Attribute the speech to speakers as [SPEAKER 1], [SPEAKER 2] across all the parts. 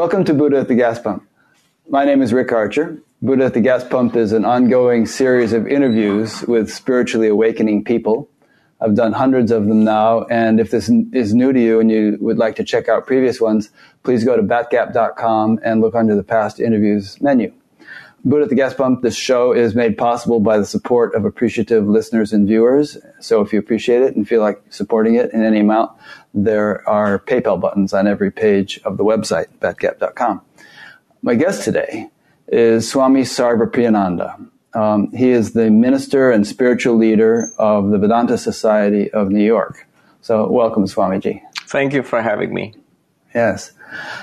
[SPEAKER 1] Welcome to Buddha at the Gas Pump. My name is Rick Archer. Buddha at the Gas Pump is an ongoing series of interviews with spiritually awakening people. I've done hundreds of them now, and if this is new to you and you would like to check out previous ones, please go to batgap.com and look under the past interviews menu. Buddha at the Gas Pump, this show is made possible by the support of appreciative listeners and viewers. So if you appreciate it and feel like supporting it in any amount, there are PayPal buttons on every page of the website, batgap.com. My guest today is Swami Sarvapriyananda. Um, he is the minister and spiritual leader of the Vedanta Society of New York. So, welcome, Swamiji.
[SPEAKER 2] Thank you for having me.
[SPEAKER 1] Yes.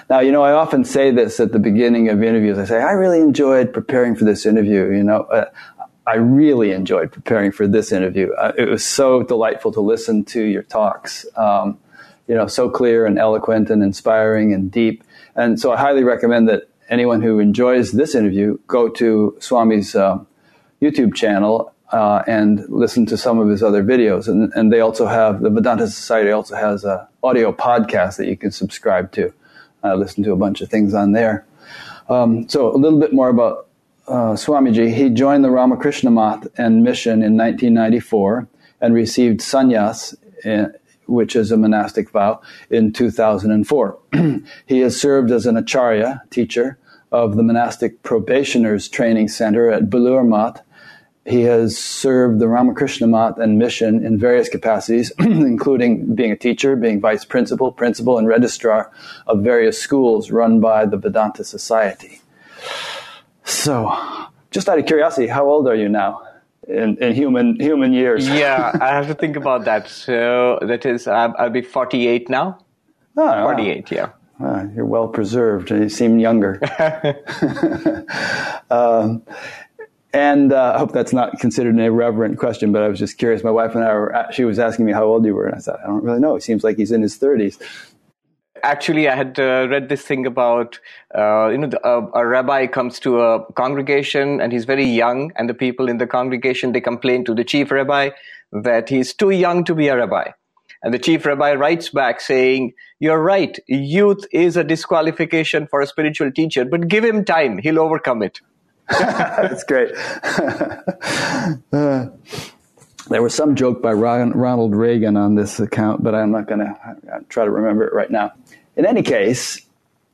[SPEAKER 1] Now, you know, I often say this at the beginning of interviews. I say, I really enjoyed preparing for this interview. You know, uh, I really enjoyed preparing for this interview. Uh, it was so delightful to listen to your talks. Um, you know, so clear and eloquent and inspiring and deep. And so I highly recommend that anyone who enjoys this interview go to Swami's uh, YouTube channel uh, and listen to some of his other videos. And, and they also have, the Vedanta Society also has an audio podcast that you can subscribe to. I listen to a bunch of things on there. Um, so a little bit more about uh, Swamiji. He joined the Ramakrishna Math and mission in 1994 and received sannyas in, which is a monastic vow, in 2004. he has served as an acharya, teacher, of the monastic probationers training center at Belur Math. He has served the Ramakrishna Math and mission in various capacities, including being a teacher, being vice principal, principal, and registrar of various schools run by the Vedanta Society. So, just out of curiosity, how old are you now? in, in human human years.
[SPEAKER 2] yeah, I have to think about that. So that is, I'll, I'll be 48 now.
[SPEAKER 1] Oh,
[SPEAKER 2] 48, wow. yeah.
[SPEAKER 1] Ah, you're well preserved, and you seem younger. um, and uh, I hope that's not considered an irreverent question, but I was just curious. My wife and I were, she was asking me how old you were, and I said, I don't really know. It seems like he's in his 30s
[SPEAKER 2] actually, I had uh, read this thing about uh, you know the, uh, a rabbi comes to a congregation and he's very young, and the people in the congregation they complain to the chief rabbi that he's too young to be a rabbi. And the chief rabbi writes back saying, You're right, youth is a disqualification for a spiritual teacher, but give him time, he'll overcome it.
[SPEAKER 1] That's great. Uh, there was some joke by Ronald Reagan on this account, but I'm not going to try to remember it right now. In any case,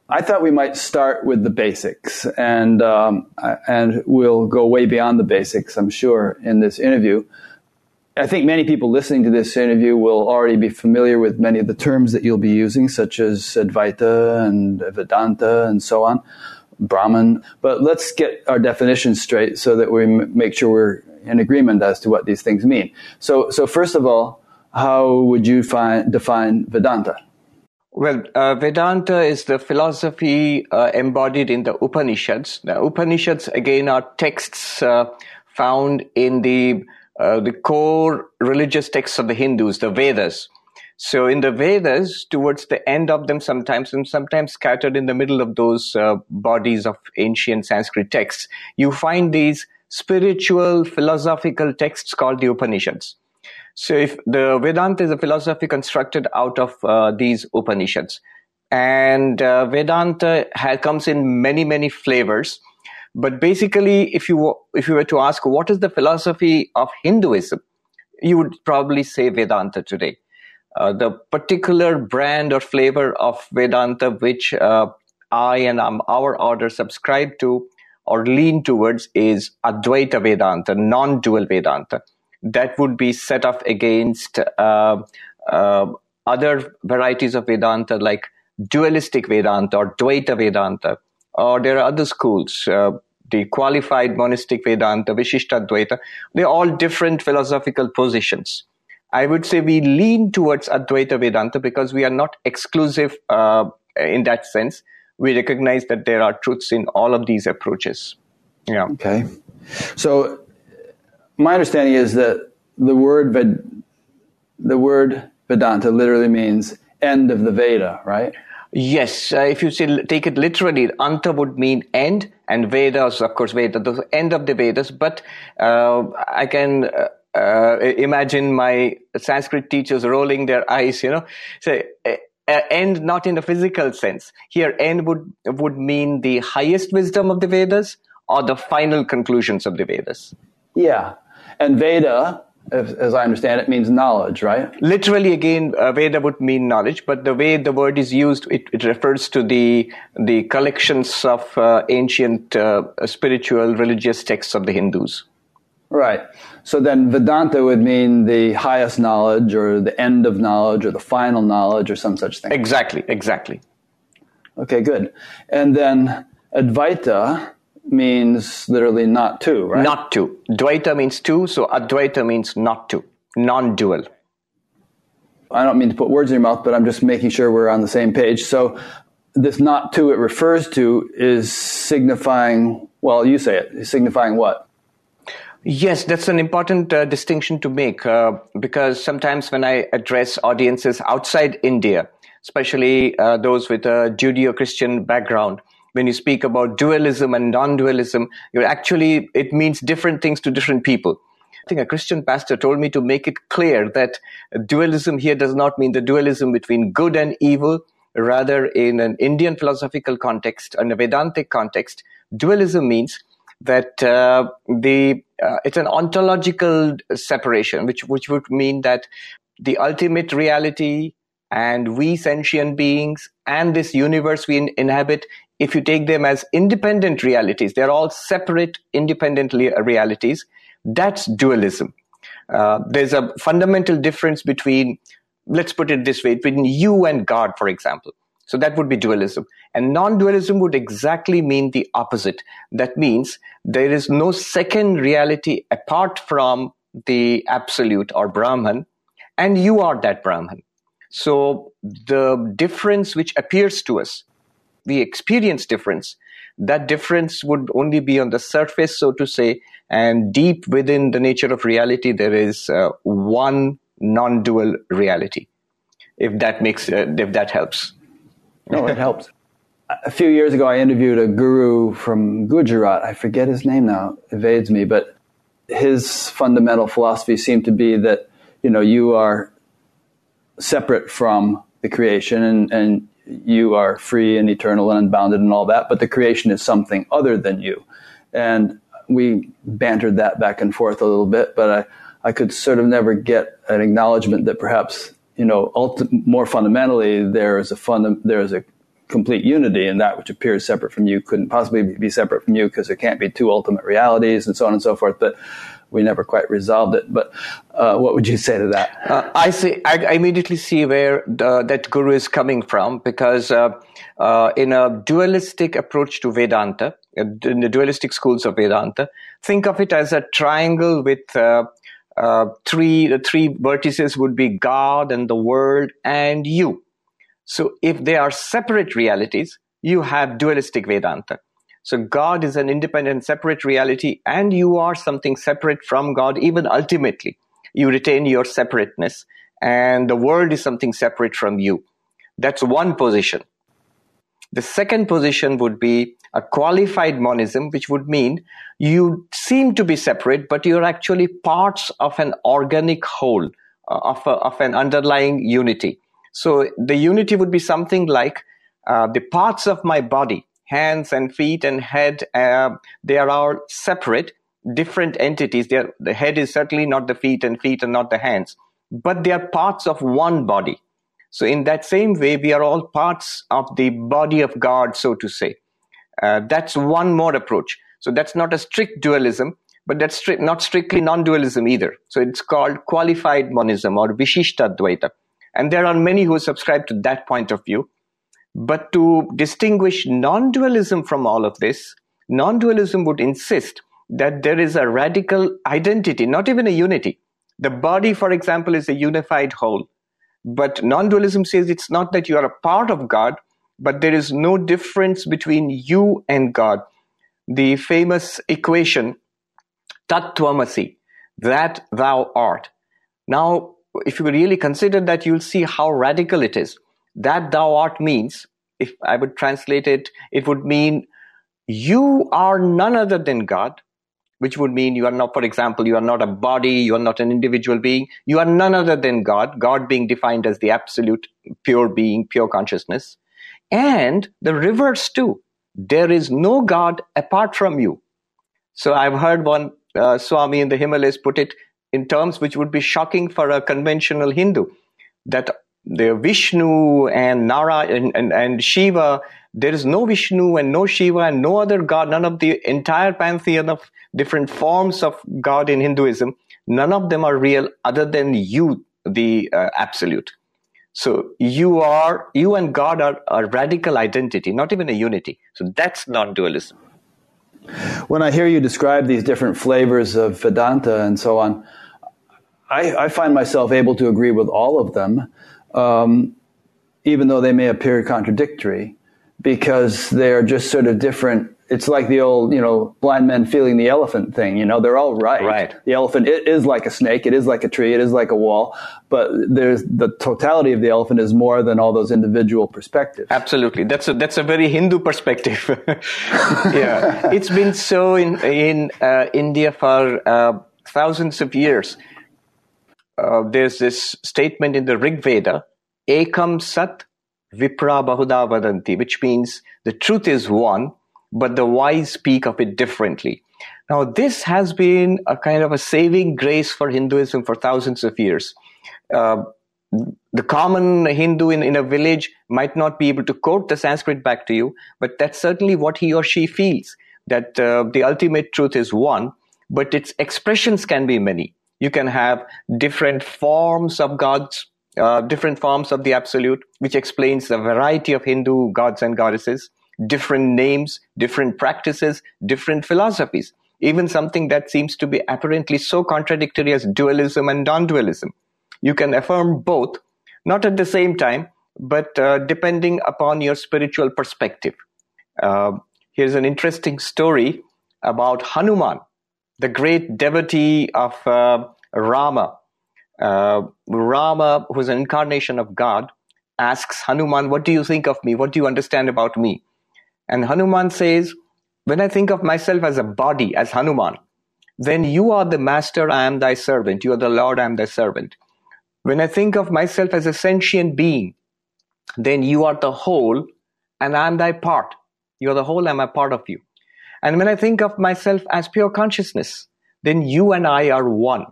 [SPEAKER 1] I thought we might start with the basics, and um, and we'll go way beyond the basics. I'm sure in this interview. I think many people listening to this interview will already be familiar with many of the terms that you'll be using, such as Advaita and Vedanta and so on, Brahman. But let's get our definitions straight so that we m- make sure we're in agreement as to what these things mean. So, so first of all, how would you define Vedanta?
[SPEAKER 2] Well, uh, Vedanta is the philosophy uh, embodied in the Upanishads. The Upanishads, again, are texts uh, found in the uh, the core religious texts of the Hindus, the Vedas. So, in the Vedas, towards the end of them, sometimes and sometimes scattered in the middle of those uh, bodies of ancient Sanskrit texts, you find these spiritual philosophical texts called the Upanishads. So if the Vedanta is a philosophy constructed out of uh, these Upanishads, and uh, Vedanta ha- comes in many many flavors. But basically, if you if you were to ask what is the philosophy of Hinduism, you would probably say Vedanta today. Uh, the particular brand or flavor of Vedanta which uh, I and um, our order subscribe to or lean towards is Advaita Vedanta, non-dual Vedanta that would be set up against uh, uh, other varieties of Vedanta like dualistic Vedanta or Dvaita Vedanta. Or there are other schools, uh, the qualified monistic Vedanta, Vishishta Dvaita. They're all different philosophical positions. I would say we lean towards Advaita Vedanta because we are not exclusive uh, in that sense. We recognize that there are truths in all of these approaches. Yeah.
[SPEAKER 1] Okay. So my understanding is that the word Ved, the word Vedanta literally means end of the Veda, right?
[SPEAKER 2] Yes, uh, if you say, take it literally, Anta would mean end, and Vedas, of course, Veda, the end of the Vedas. But uh, I can uh, uh imagine my Sanskrit teachers rolling their eyes, you know, say, uh, end not in the physical sense. Here, end would would mean the highest wisdom of the Vedas or the final conclusions of the Vedas.
[SPEAKER 1] Yeah, and Veda, as, as I understand it, means knowledge, right?
[SPEAKER 2] Literally, again, uh, Veda would mean knowledge, but the way the word is used, it, it refers to the the collections of uh, ancient uh, spiritual religious texts of the Hindus.
[SPEAKER 1] Right. So then Vedanta would mean the highest knowledge or the end of knowledge or the final knowledge or some such thing.
[SPEAKER 2] Exactly, exactly.
[SPEAKER 1] Okay, good. And then Advaita means literally not two, right?
[SPEAKER 2] Not two. Dvaita means two, so Advaita means not two, non dual.
[SPEAKER 1] I don't mean to put words in your mouth, but I'm just making sure we're on the same page. So this not two it refers to is signifying, well, you say it, signifying what?
[SPEAKER 2] Yes, that's an important uh, distinction to make uh, because sometimes when I address audiences outside India, especially uh, those with a Judeo Christian background, when you speak about dualism and non dualism, you're actually, it means different things to different people. I think a Christian pastor told me to make it clear that dualism here does not mean the dualism between good and evil. Rather, in an Indian philosophical context, in a Vedantic context, dualism means that uh, the uh, it's an ontological separation, which which would mean that the ultimate reality and we sentient beings and this universe we in- inhabit, if you take them as independent realities, they're all separate, independent realities. That's dualism. Uh, there's a fundamental difference between, let's put it this way, between you and God, for example. So that would be dualism. And non dualism would exactly mean the opposite. That means there is no second reality apart from the absolute or Brahman, and you are that Brahman. So the difference which appears to us, we experience difference, that difference would only be on the surface, so to say, and deep within the nature of reality, there is uh, one non dual reality. If that makes, uh, if that helps.
[SPEAKER 1] No, it helps. A few years ago, I interviewed a guru from Gujarat. I forget his name now, evades me, but his fundamental philosophy seemed to be that, you know, you are separate from the creation and, and you are free and eternal and unbounded and all that, but the creation is something other than you. And we bantered that back and forth a little bit, but I, I could sort of never get an acknowledgement that perhaps you know, more fundamentally, there is a funda- there is a complete unity, and that which appears separate from you couldn't possibly be separate from you because there can't be two ultimate realities, and so on and so forth. But we never quite resolved it. But uh, what would you say to that?
[SPEAKER 2] Uh, I see. I, immediately see where the, that guru is coming from because uh, uh in a dualistic approach to Vedanta, in the dualistic schools of Vedanta, think of it as a triangle with uh, three the three vertices would be God and the world and you. So if they are separate realities, you have dualistic Vedanta. So God is an independent, separate reality, and you are something separate from God, even ultimately. You retain your separateness, and the world is something separate from you. That's one position. The second position would be a qualified monism, which would mean you seem to be separate, but you're actually parts of an organic whole, uh, of, a, of an underlying unity. So the unity would be something like uh, the parts of my body, hands and feet and head, uh, they are all separate, different entities. Are, the head is certainly not the feet and feet are not the hands, but they are parts of one body. So, in that same way, we are all parts of the body of God, so to say. Uh, that's one more approach. So, that's not a strict dualism, but that's stri- not strictly non dualism either. So, it's called qualified monism or Vishishtadvaita. And there are many who subscribe to that point of view. But to distinguish non dualism from all of this, non dualism would insist that there is a radical identity, not even a unity. The body, for example, is a unified whole. But non dualism says it's not that you are a part of God, but there is no difference between you and God. The famous equation, Tattvamasi, that thou art. Now, if you really consider that, you'll see how radical it is. That thou art means, if I would translate it, it would mean you are none other than God, which would mean you are not, for example, you are not a body, you are not an individual being, you are none other than God, God being defined as the absolute pure being, pure consciousness. And the reverse too. There is no God apart from you. So I've heard one uh, Swami in the Himalayas put it in terms which would be shocking for a conventional Hindu that the Vishnu and Nara and, and, and Shiva, there is no Vishnu and no Shiva and no other God, none of the entire pantheon of different forms of God in Hinduism, none of them are real other than you, the uh, absolute. So you are, you and God are a radical identity, not even a unity. So that's non-dualism.
[SPEAKER 1] When I hear you describe these different flavors of Vedanta and so on, I, I find myself able to agree with all of them, um, even though they may appear contradictory, because they're just sort of different it's like the old, you know, blind men feeling the elephant thing. You know, they're all right.
[SPEAKER 2] Right.
[SPEAKER 1] The elephant it is like a snake. It is like a tree. It is like a wall. But there's the totality of the elephant is more than all those individual perspectives.
[SPEAKER 2] Absolutely. That's a that's a very Hindu perspective. yeah, it's been so in in uh, India for uh, thousands of years. Uh, there's this statement in the Rig Veda, "Ekam Sat Vipra Bahuda Vadanti," which means the truth is one but the wise speak of it differently. Now, this has been a kind of a saving grace for Hinduism for thousands of years. Uh, the common Hindu in, in a village might not be able to quote the Sanskrit back to you, but that's certainly what he or she feels that uh, the ultimate truth is one, but its expressions can be many. You can have different forms of gods, uh, different forms of the absolute, which explains the variety of Hindu gods and goddesses different names, different practices, different philosophies, even something that seems to be apparently so contradictory as dualism and non dualism. You can affirm both, not at the same time, but uh, depending upon your spiritual perspective. Uh, here's an interesting story about Hanuman, the great devotee of uh, Rama. Uh, Rama, who's an incarnation of God, asks Hanuman, What do you think of me? What do you understand about me? And Hanuman says, When I think of myself as a body, as Hanuman, then you are the master, I am thy servant. You are the Lord, I am thy servant. When I think of myself as a sentient being, then you are the whole, and I am thy part. You are the whole, I am a part of you. And when I think of myself as pure consciousness, then you and I are one.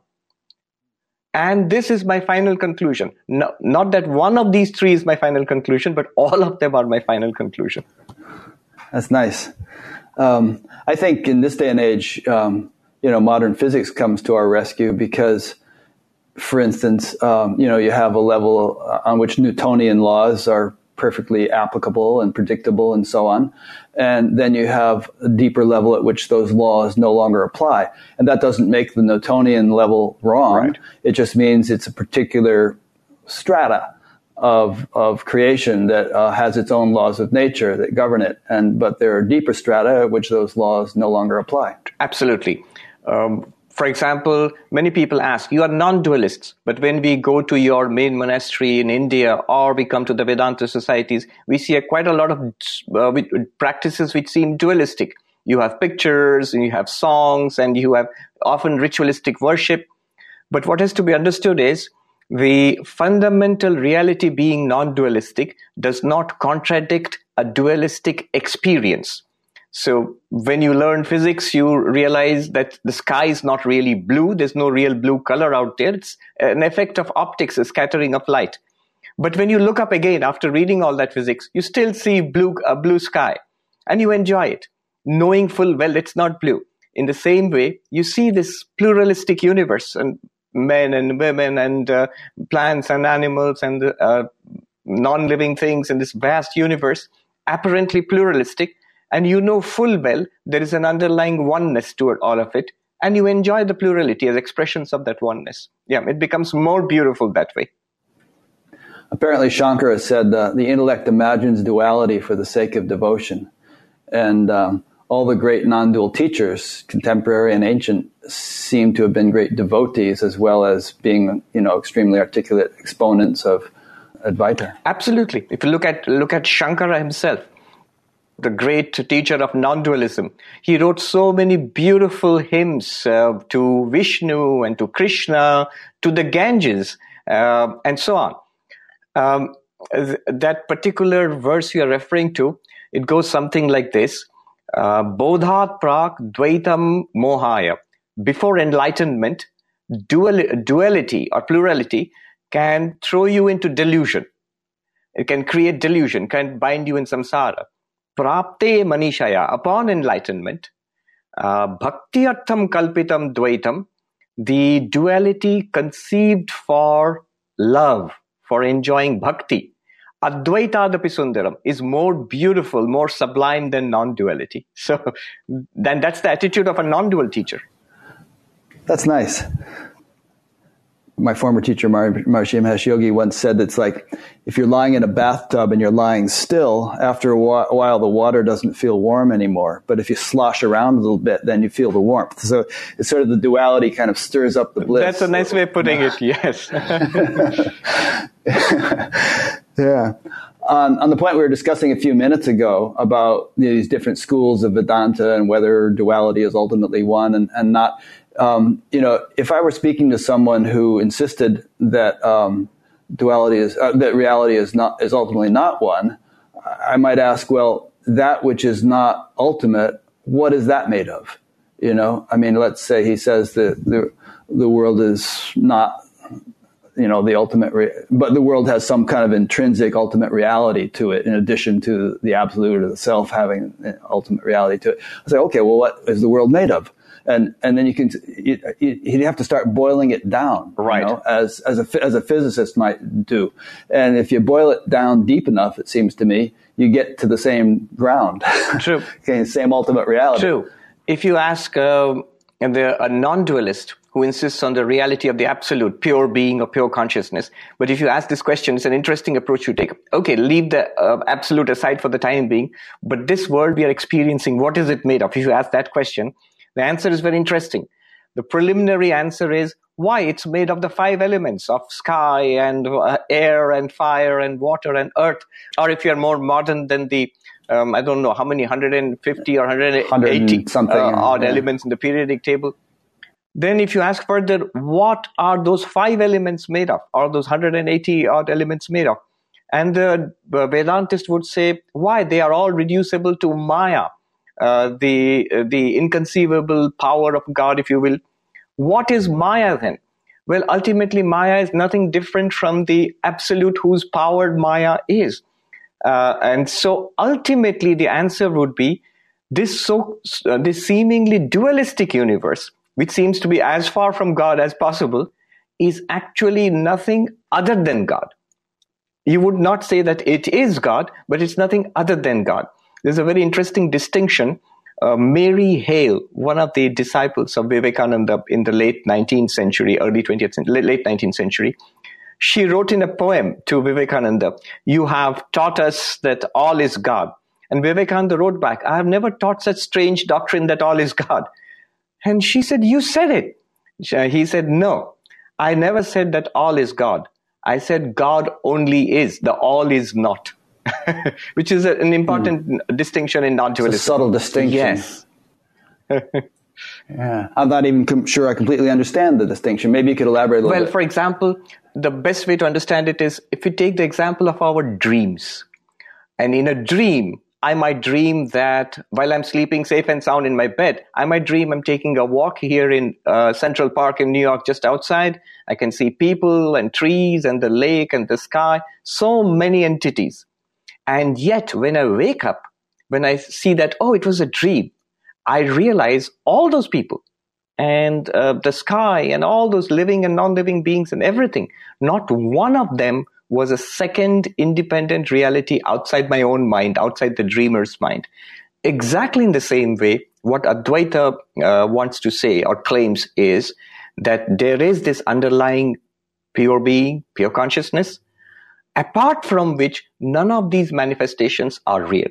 [SPEAKER 2] And this is my final conclusion. No, not that one of these three is my final conclusion, but all of them are my final conclusion.
[SPEAKER 1] That's nice. Um, I think in this day and age, um, you know, modern physics comes to our rescue because, for instance, um, you know, you have a level on which Newtonian laws are perfectly applicable and predictable and so on. And then you have a deeper level at which those laws no longer apply. And that doesn't make the Newtonian level wrong. Right. It just means it's a particular strata of of creation that uh, has its own laws of nature that govern it, and but there are deeper strata at which those laws no longer apply.
[SPEAKER 2] Absolutely. Um, for example, many people ask, you are non-dualists, but when we go to your main monastery in India or we come to the Vedanta societies, we see a, quite a lot of uh, practices which seem dualistic. You have pictures and you have songs and you have often ritualistic worship. But what has to be understood is the fundamental reality being non-dualistic does not contradict a dualistic experience. So when you learn physics, you realize that the sky is not really blue. There's no real blue color out there. It's an effect of optics, a scattering of light. But when you look up again after reading all that physics, you still see blue, a blue sky and you enjoy it, knowing full well it's not blue. In the same way, you see this pluralistic universe and men and women and uh, plants and animals and uh, non-living things in this vast universe, apparently pluralistic, and you know full well there is an underlying oneness toward all of it, and you enjoy the plurality as expressions of that oneness. Yeah, it becomes more beautiful that way.
[SPEAKER 1] Apparently, Shankara said uh, the intellect imagines duality for the sake of devotion, and um, all the great non-dual teachers, contemporary and ancient, seem to have been great devotees as well as being, you know, extremely articulate exponents of Advaita.
[SPEAKER 2] Absolutely. If you look at look at Shankara himself, the great teacher of non-dualism. He wrote so many beautiful hymns uh, to Vishnu and to Krishna, to the Ganges, uh, and so on. Um, th- that particular verse you are referring to, it goes something like this: Bodhat prak dvaitam mohaya. Before enlightenment, dual- duality or plurality can throw you into delusion. It can create delusion, can bind you in samsara. Prapte manishaya, upon enlightenment, uh, bhakti artham kalpitam dvaitam, the duality conceived for love, for enjoying bhakti, Advaitadapi Sundaram is more beautiful, more sublime than non-duality. So then that's the attitude of a non-dual teacher.
[SPEAKER 1] That's nice my former teacher, Maharishi Mahesh Yogi, once said it's like if you're lying in a bathtub and you're lying still, after a while the water doesn't feel warm anymore. But if you slosh around a little bit, then you feel the warmth. So it's sort of the duality kind of stirs up the bliss.
[SPEAKER 2] That's a nice way of putting it, yes.
[SPEAKER 1] yeah. On, on, the point we were discussing a few minutes ago about you know, these different schools of Vedanta and whether duality is ultimately one and, and not, um, you know, if I were speaking to someone who insisted that um, duality is uh, that reality is not is ultimately not one, I might ask, well, that which is not ultimate, what is that made of? You know, I mean, let's say he says that the the world is not, you know, the ultimate, re- but the world has some kind of intrinsic ultimate reality to it, in addition to the absolute or the self having an ultimate reality to it. I say, okay, well, what is the world made of? and and then you can you, would have to start boiling it down,
[SPEAKER 2] right?
[SPEAKER 1] You know, as as a as a physicist might do, and if you boil it down deep enough, it seems to me, you get to the same ground.
[SPEAKER 2] True.
[SPEAKER 1] okay, same ultimate reality.
[SPEAKER 2] True. If you ask um, the, a non-dualist who insists on the reality of the absolute, pure being or pure consciousness. But if you ask this question, it's an interesting approach you take. Okay, leave the uh, absolute aside for the time being, but this world we are experiencing, what is it made of? If you ask that question, the answer is very interesting. The preliminary answer is why it's made of the five elements of sky and uh, air and fire and water and earth. Or if you're more modern than the, um, I don't know how many, 150 or 180
[SPEAKER 1] something,
[SPEAKER 2] uh, odd yeah. elements in the periodic table. Then, if you ask further, what are those five elements made of, or those 180 odd elements made of? And the Vedantist would say, why? They are all reducible to Maya uh, the the inconceivable power of God, if you will. What is Maya then? Well, ultimately, Maya is nothing different from the absolute whose power Maya is. Uh, and so ultimately, the answer would be this so this seemingly dualistic universe, which seems to be as far from God as possible, is actually nothing other than God. You would not say that it is God, but it's nothing other than God. There's a very interesting distinction. Uh, Mary Hale, one of the disciples of Vivekananda in the late 19th century, early 20th century, late 19th century, she wrote in a poem to Vivekananda, You have taught us that all is God. And Vivekananda wrote back, I have never taught such strange doctrine that all is God. And she said, You said it. He said, No, I never said that all is God. I said God only is, the all is not. which is an important mm. distinction in non-dualism.
[SPEAKER 1] A subtle distinction.
[SPEAKER 2] Yes.
[SPEAKER 1] yeah, I'm not even sure I completely understand the distinction. Maybe you could elaborate a little
[SPEAKER 2] well,
[SPEAKER 1] bit.
[SPEAKER 2] for example, the best way to understand it is if we take the example of our dreams. And in a dream, I might dream that while I'm sleeping safe and sound in my bed, I might dream I'm taking a walk here in uh, Central Park in New York, just outside. I can see people and trees and the lake and the sky, so many entities. And yet, when I wake up, when I see that, oh, it was a dream, I realize all those people and uh, the sky and all those living and non living beings and everything, not one of them was a second independent reality outside my own mind, outside the dreamer's mind. Exactly in the same way, what Advaita uh, wants to say or claims is that there is this underlying pure being, pure consciousness, apart from which none of these manifestations are real.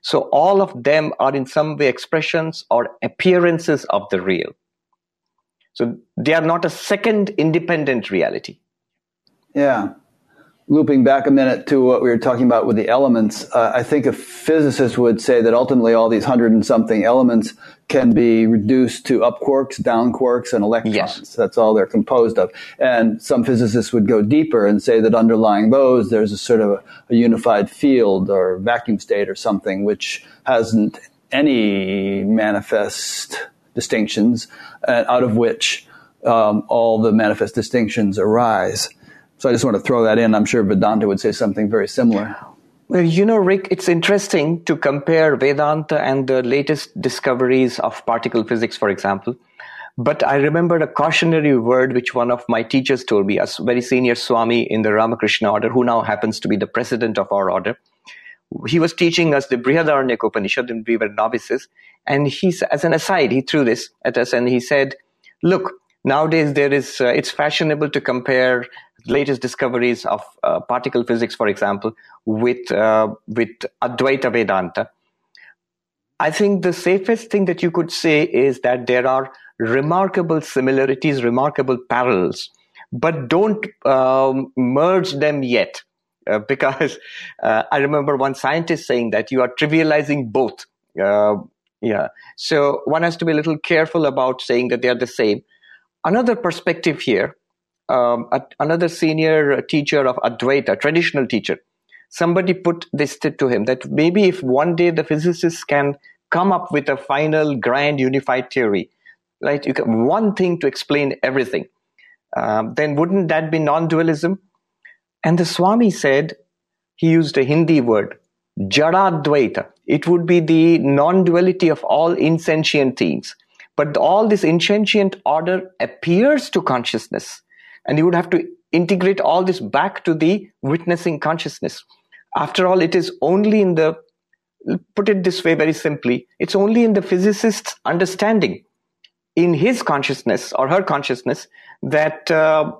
[SPEAKER 2] So all of them are in some way expressions or appearances of the real. So they are not a second independent reality.
[SPEAKER 1] Yeah. Looping back a minute to what we were talking about with the elements, uh, I think a physicist would say that ultimately all these hundred and something elements can be reduced to up quarks, down quarks, and electrons. Yes. That's all they're composed of. And some physicists would go deeper and say that underlying those, there's a sort of a, a unified field or vacuum state or something which hasn't any manifest distinctions, uh, out of which um, all the manifest distinctions arise. So I just want to throw that in. I'm sure Vedanta would say something very similar.
[SPEAKER 2] Well, you know, Rick, it's interesting to compare Vedanta and the latest discoveries of particle physics, for example. But I remembered a cautionary word which one of my teachers told me, a very senior Swami in the Ramakrishna order, who now happens to be the president of our order. He was teaching us the Brihadaranyaka Upanishad, and we were novices. And he, as an aside, he threw this at us and he said, Look, nowadays there is, uh, it's fashionable to compare latest discoveries of uh, particle physics, for example, with uh, with Advaita Vedanta. I think the safest thing that you could say is that there are remarkable similarities, remarkable parallels, but don't um, merge them yet. Uh, because uh, I remember one scientist saying that you are trivializing both. Uh, yeah. So one has to be a little careful about saying that they are the same. Another perspective here um, a, another senior teacher of Advaita, traditional teacher, somebody put this to him that maybe if one day the physicists can come up with a final grand unified theory, right? You can, one thing to explain everything, um, then wouldn't that be non-dualism? And the Swami said, he used a Hindi word, Jadadvaita. It would be the non-duality of all insentient things. But all this insentient order appears to consciousness and you would have to integrate all this back to the witnessing consciousness. After all, it is only in the, put it this way very simply, it's only in the physicist's understanding, in his consciousness or her consciousness, that, uh,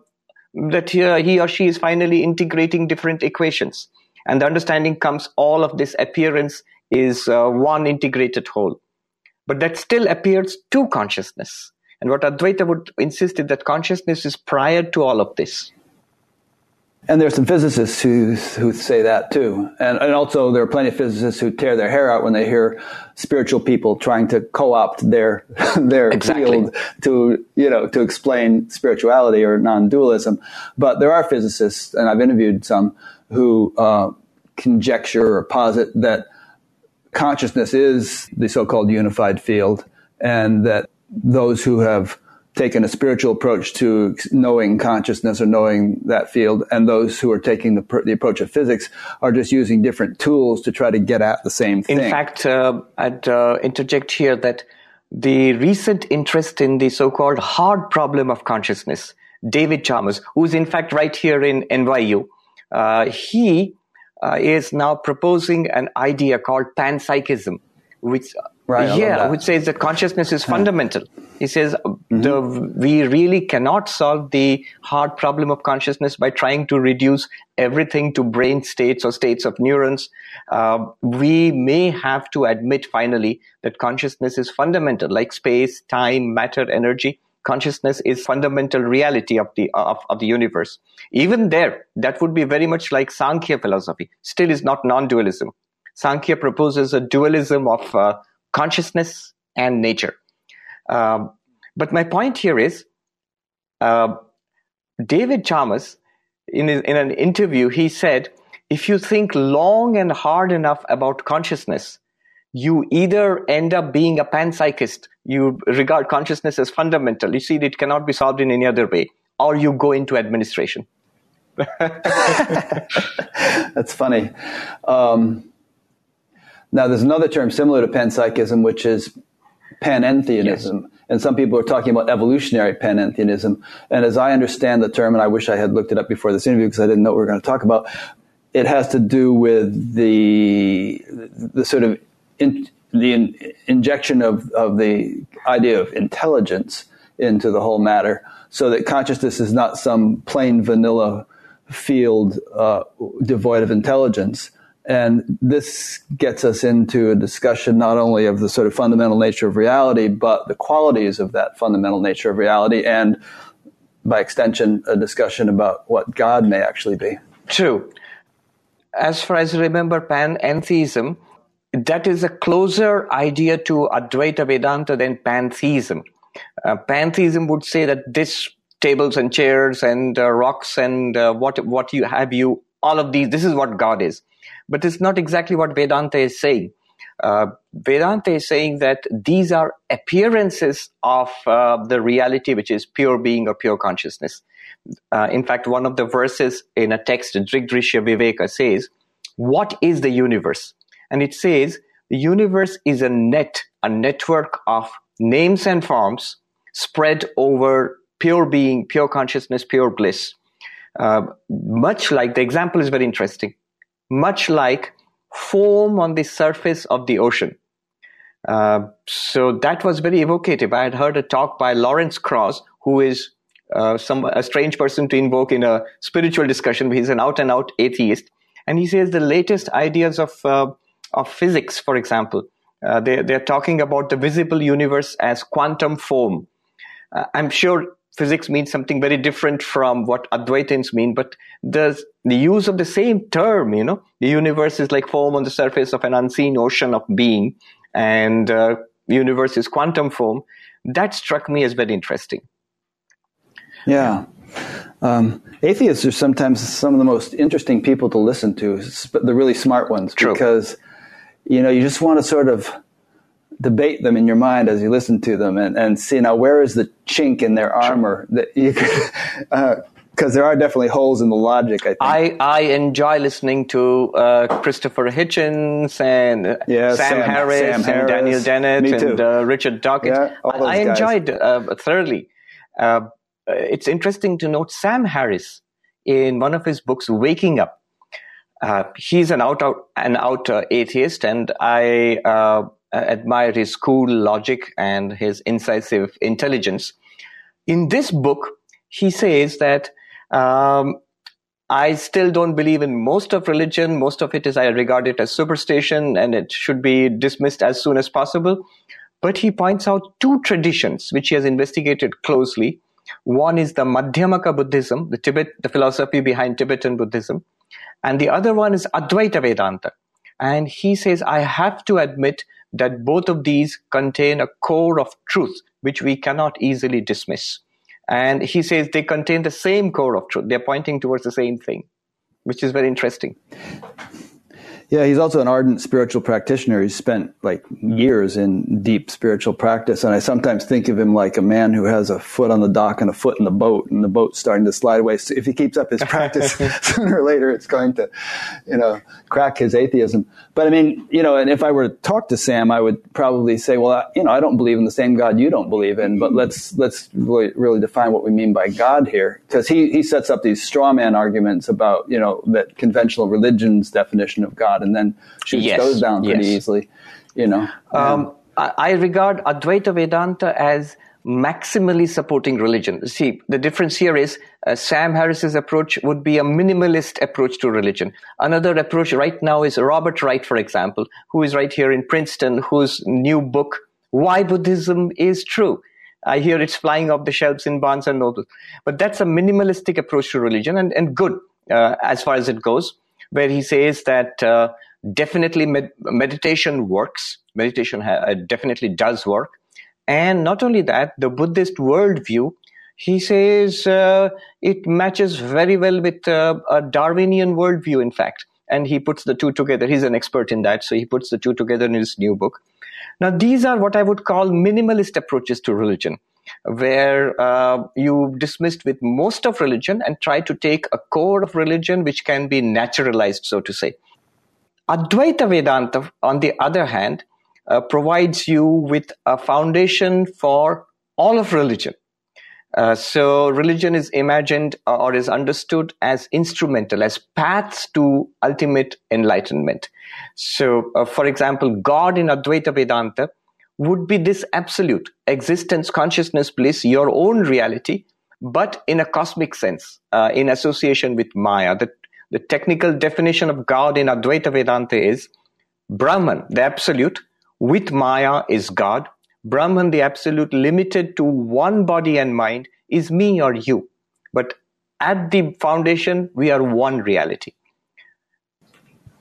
[SPEAKER 2] that he, he or she is finally integrating different equations. And the understanding comes, all of this appearance is uh, one integrated whole. But that still appears to consciousness. And what Advaita would insist is that consciousness is prior to all of this.
[SPEAKER 1] And there's some physicists who who say that too, and and also there are plenty of physicists who tear their hair out when they hear spiritual people trying to co-opt their their exactly. field to you know to explain spirituality or non-dualism. But there are physicists, and I've interviewed some who uh, conjecture or posit that consciousness is the so-called unified field, and that those who have taken a spiritual approach to knowing consciousness or knowing that field, and those who are taking the, the approach of physics are just using different tools to try to get at the same thing.
[SPEAKER 2] In fact, uh, I'd uh, interject here that the recent interest in the so-called hard problem of consciousness, David Chalmers, who's in fact right here in NYU, uh, he uh, is now proposing an idea called panpsychism, which Right, yeah, which says that consciousness is fundamental. He says mm-hmm. the, we really cannot solve the hard problem of consciousness by trying to reduce everything to brain states or states of neurons. Uh, we may have to admit finally that consciousness is fundamental, like space, time, matter, energy. Consciousness is fundamental reality of the of, of the universe. Even there, that would be very much like Sankhya philosophy. Still, is not non-dualism. Sankhya proposes a dualism of uh, consciousness and nature. Um, but my point here is uh, David Chalmers, in, in an interview, he said, if you think long and hard enough about consciousness, you either end up being a panpsychist, you regard consciousness as fundamental, you see it cannot be solved in any other way, or you go into administration.
[SPEAKER 1] That's funny. Um, now, there's another term similar to panpsychism, which is panentheism. Yes. And some people are talking about evolutionary panentheism. And as I understand the term, and I wish I had looked it up before this interview because I didn't know what we were going to talk about, it has to do with the the sort of in, the in, injection of, of the idea of intelligence into the whole matter, so that consciousness is not some plain vanilla field uh, devoid of intelligence, and this gets us into a discussion not only of the sort of fundamental nature of reality, but the qualities of that fundamental nature of reality, and by extension, a discussion about what God may actually be.
[SPEAKER 2] True. As far as I remember, panentheism, that is a closer idea to Advaita Vedanta than pantheism. Uh, pantheism would say that this tables and chairs and uh, rocks and uh, what what you have you all of these this is what God is, but it's not exactly what Vedanta is saying. Uh, Vedanta is saying that these are appearances of uh, the reality which is pure being or pure consciousness. Uh, in fact, one of the verses in a text, Drigdrishya Viveka says, What is the universe? And it says, The universe is a net, a network of names and forms spread over pure being, pure consciousness, pure bliss. Uh, much like the example is very interesting, much like foam on the surface of the ocean. Uh, so that was very evocative. I had heard a talk by Lawrence Krauss, who is uh, some a strange person to invoke in a spiritual discussion. He's an out and out atheist, and he says the latest ideas of uh, of physics, for example, uh, they they're talking about the visible universe as quantum foam. Uh, I'm sure physics means something very different from what Advaitins mean, but the, the use of the same term, you know, the universe is like foam on the surface of an unseen ocean of being, and uh, universe is quantum foam. That struck me as very interesting.
[SPEAKER 1] Yeah. Um, atheists are sometimes some of the most interesting people to listen to, the really smart ones,
[SPEAKER 2] True.
[SPEAKER 1] because, you know, you just want to sort of debate them in your mind as you listen to them and, and see now where is the chink in their armor that you because uh, there are definitely holes in the logic. I think.
[SPEAKER 2] I, I enjoy listening to uh, Christopher Hitchens and
[SPEAKER 1] yeah,
[SPEAKER 2] Sam,
[SPEAKER 1] Sam,
[SPEAKER 2] Harris
[SPEAKER 1] Sam
[SPEAKER 2] and Daniel Dennett and uh, Richard Dawkins.
[SPEAKER 1] Yeah,
[SPEAKER 2] I, I enjoyed uh, thoroughly. Uh, it's interesting to note Sam Harris in one of his books, Waking Up. Uh, he's an out, out an out uh, atheist, and I uh, admire his cool logic and his incisive intelligence. In this book, he says that um, I still don't believe in most of religion. Most of it is I regard it as superstition, and it should be dismissed as soon as possible. But he points out two traditions which he has investigated closely. One is the Madhyamaka Buddhism, the Tibet, the philosophy behind Tibetan Buddhism, and the other one is Advaita Vedanta. And he says, I have to admit that both of these contain a core of truth which we cannot easily dismiss. And he says they contain the same core of truth. They're pointing towards the same thing, which is very interesting.
[SPEAKER 1] Yeah, he's also an ardent spiritual practitioner. He's spent like years in deep spiritual practice. And I sometimes think of him like a man who has a foot on the dock and a foot in the boat, and the boat's starting to slide away. So if he keeps up his practice, sooner or later it's going to, you know, crack his atheism. But I mean, you know, and if I were to talk to Sam, I would probably say, well, I, you know, I don't believe in the same God you don't believe in, but let's, let's really, really define what we mean by God here. Because he, he sets up these straw man arguments about, you know, that conventional religion's definition of God and then shoots
[SPEAKER 2] Yes,
[SPEAKER 1] those down pretty
[SPEAKER 2] yes.
[SPEAKER 1] easily, you know.
[SPEAKER 2] Um, I, I regard Advaita Vedanta as maximally supporting religion. See, the difference here is uh, Sam Harris's approach would be a minimalist approach to religion. Another approach right now is Robert Wright, for example, who is right here in Princeton, whose new book, Why Buddhism is True. I hear it's flying off the shelves in Barnes and Noble. But that's a minimalistic approach to religion and, and good uh, as far as it goes, where he says that uh, definitely med- meditation works. Meditation ha- uh, definitely does work. And not only that, the Buddhist worldview, he says uh, it matches very well with uh, a Darwinian worldview, in fact. And he puts the two together. He's an expert in that, so he puts the two together in his new book. Now, these are what I would call minimalist approaches to religion, where uh, you dismissed with most of religion and try to take a core of religion which can be naturalized, so to say. Advaita Vedanta, on the other hand, uh, provides you with a foundation for all of religion. Uh, so religion is imagined or is understood as instrumental, as paths to ultimate enlightenment. So, uh, for example, God in Advaita Vedanta would be this absolute existence, consciousness, bliss, your own reality, but in a cosmic sense, uh, in association with Maya. The, the technical definition of God in Advaita Vedanta is Brahman, the absolute, with Maya is God. Brahman, the absolute, limited to one body and mind, is me or you. But at the foundation, we are one reality.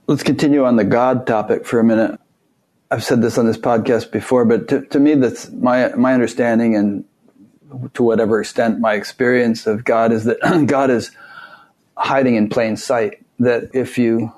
[SPEAKER 1] Let's continue on the God topic for a minute. I've said this on this podcast before, but to, to me, that's my my understanding, and to whatever extent my experience of God is that God is hiding in plain sight. That if you,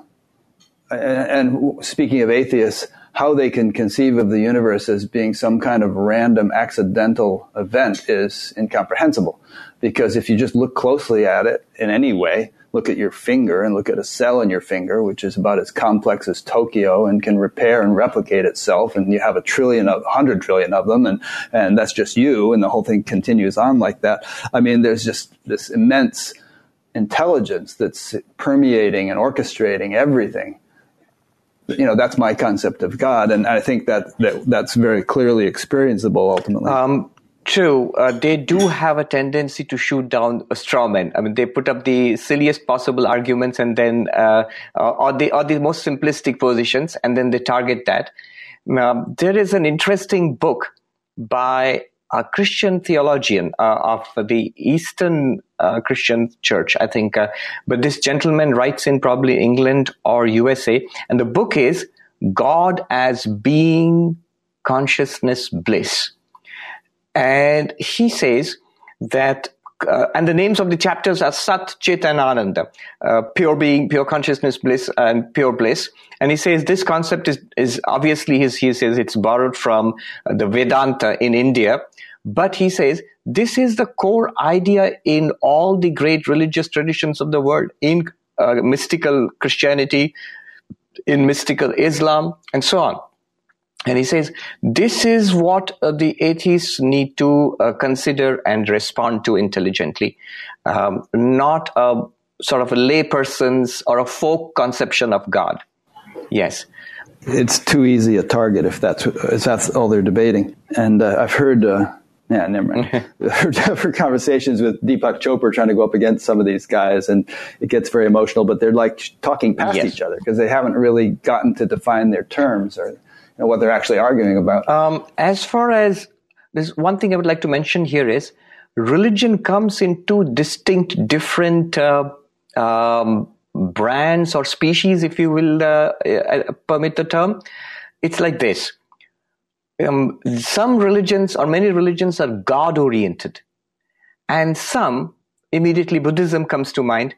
[SPEAKER 1] and, and speaking of atheists, how they can conceive of the universe as being some kind of random accidental event is incomprehensible. Because if you just look closely at it in any way, look at your finger and look at a cell in your finger, which is about as complex as Tokyo and can repair and replicate itself. And you have a trillion of, hundred trillion of them. And, and that's just you. And the whole thing continues on like that. I mean, there's just this immense intelligence that's permeating and orchestrating everything. You know, that's my concept of God. And I think that, that that's very clearly experienceable ultimately. Um,
[SPEAKER 2] True, uh, they do have a tendency to shoot down a straw men. I mean, they put up the silliest possible arguments and then, uh, uh or the or the most simplistic positions, and then they target that. Um, there is an interesting book by a Christian theologian uh, of the Eastern uh, Christian Church, I think. Uh, but this gentleman writes in probably England or USA, and the book is God as Being Consciousness Bliss and he says that uh, and the names of the chapters are Sat, Chit, and Ananda, uh, pure being, pure consciousness, bliss, and pure bliss. And he says this concept is, is obviously his, he says it's borrowed from uh, the Vedanta in India, but he says this is the core idea in all the great religious traditions of the world, in uh, mystical Christianity, in mystical Islam, and so on. And he says, this is what uh, the atheists need to uh, consider and respond to intelligently, um, not a sort of a layperson's or a folk conception of God. Yes.
[SPEAKER 1] It's too easy a target if that's, if that's all they're debating. And uh, I've heard, uh, yeah, never mind. I've heard conversations with Deepak Chopra trying to go up against some of these guys, and it gets very emotional, but they're like talking past yes. each other because they haven't really gotten to define their terms or know, what they're actually arguing about. Um,
[SPEAKER 2] as far as there's one thing I would like to mention here is religion comes in two distinct, different uh, um, brands or species, if you will uh, uh, permit the term. It's like this. Um, some religions or many religions are God oriented, and some, immediately Buddhism comes to mind,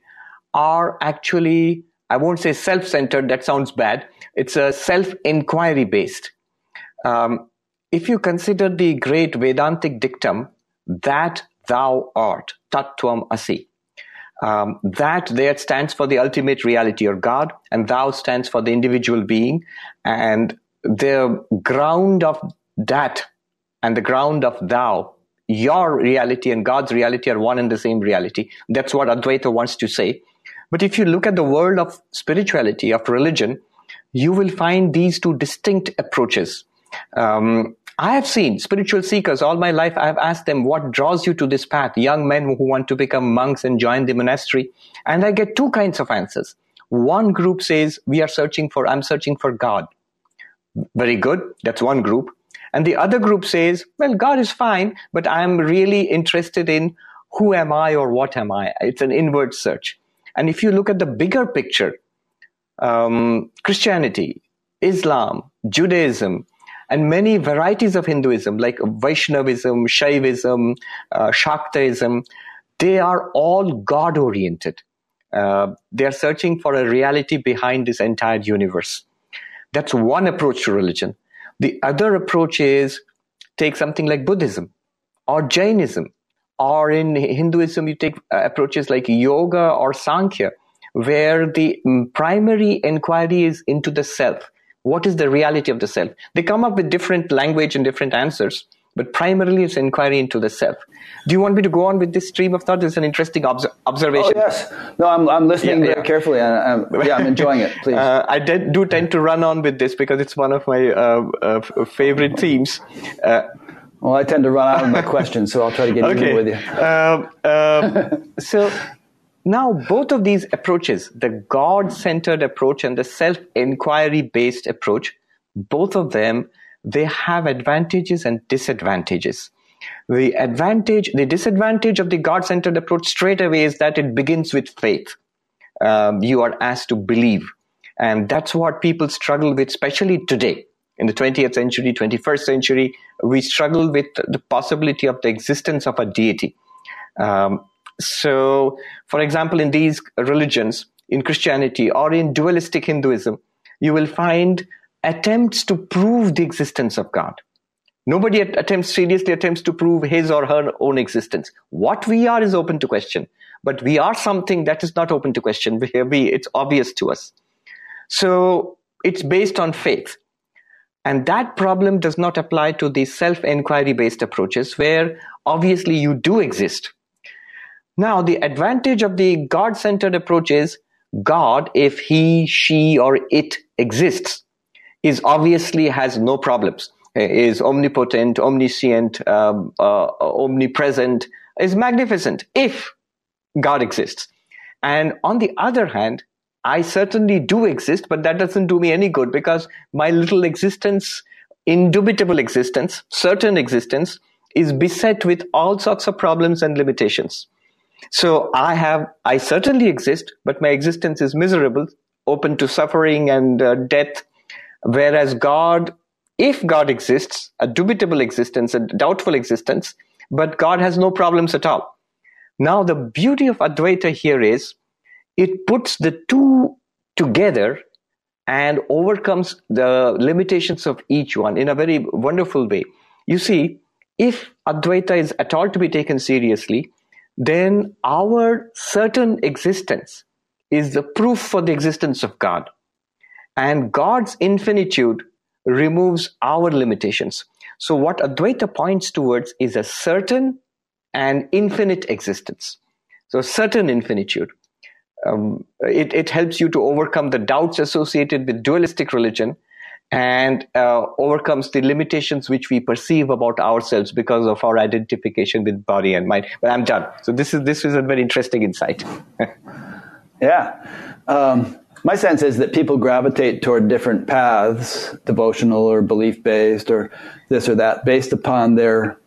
[SPEAKER 2] are actually I won't say self centered, that sounds bad. It's a self inquiry based. Um, if you consider the great Vedantic dictum, that thou art, tat tvam asi, um, that there stands for the ultimate reality or God, and thou stands for the individual being. And the ground of that and the ground of thou, your reality and God's reality are one and the same reality. That's what Advaita wants to say. But if you look at the world of spirituality, of religion, you will find these two distinct approaches. Um, I have seen spiritual seekers all my life. I have asked them, what draws you to this path? Young men who want to become monks and join the monastery. And I get two kinds of answers. One group says, we are searching for, I'm searching for God. Very good. That's one group. And the other group says, well, God is fine, but I'm really interested in who am I or what am I? It's an inward search. And if you look at the bigger picture, um, Christianity, Islam, Judaism, and many varieties of Hinduism, like Vaishnavism, Shaivism, uh, Shaktaism, they are all God oriented. Uh, they are searching for a reality behind this entire universe. That's one approach to religion. The other approach is take something like Buddhism or Jainism or in Hinduism, you take uh, approaches like yoga or Sankhya, where the mm, primary inquiry is into the self. What is the reality of the self? They come up with different language and different answers, but primarily it's inquiry into the self. Do you want me to go on with this stream of thought? It's an interesting obs- observation.
[SPEAKER 1] Oh, yes. No, I'm, I'm listening yeah, very yeah. carefully. And, um, yeah, I'm enjoying it. Please. Uh,
[SPEAKER 2] I did, do tend to run on with this because it's one of my uh, uh, favorite themes. Uh,
[SPEAKER 1] well, I tend to run out of my questions, so I'll try to get okay. with you. Um,
[SPEAKER 2] um, so now both of these approaches, the God-centered approach and the self-inquiry based approach, both of them, they have advantages and disadvantages. The advantage, the disadvantage of the God centered approach straight away is that it begins with faith. Um, you are asked to believe. And that's what people struggle with, especially today. In the 20th century, 21st century, we struggle with the possibility of the existence of a deity. Um, so, for example, in these religions, in Christianity or in dualistic Hinduism, you will find attempts to prove the existence of God. Nobody attempts seriously attempts to prove his or her own existence. What we are is open to question, but we are something that is not open to question. We, it's obvious to us. So it's based on faith. And that problem does not apply to the self inquiry based approaches where obviously you do exist. Now, the advantage of the God centered approach is God, if he, she, or it exists, is obviously has no problems, is omnipotent, omniscient, um, uh, omnipresent, is magnificent if God exists. And on the other hand, I certainly do exist, but that doesn't do me any good because my little existence, indubitable existence, certain existence, is beset with all sorts of problems and limitations. So I have, I certainly exist, but my existence is miserable, open to suffering and uh, death. Whereas God, if God exists, a dubitable existence, a doubtful existence, but God has no problems at all. Now, the beauty of Advaita here is it puts the two together and overcomes the limitations of each one in a very wonderful way. You see, if Advaita is at all to be taken seriously, then our certain existence is the proof for the existence of God. And God's infinitude removes our limitations. So, what Advaita points towards is a certain and infinite existence. So, certain infinitude. Um, it, it helps you to overcome the doubts associated with dualistic religion and uh, overcomes the limitations which we perceive about ourselves because of our identification with body and mind. But I'm done. So this is this is a very interesting insight.
[SPEAKER 1] yeah. Um, my sense is that people gravitate toward different paths, devotional or belief based or this or that, based upon their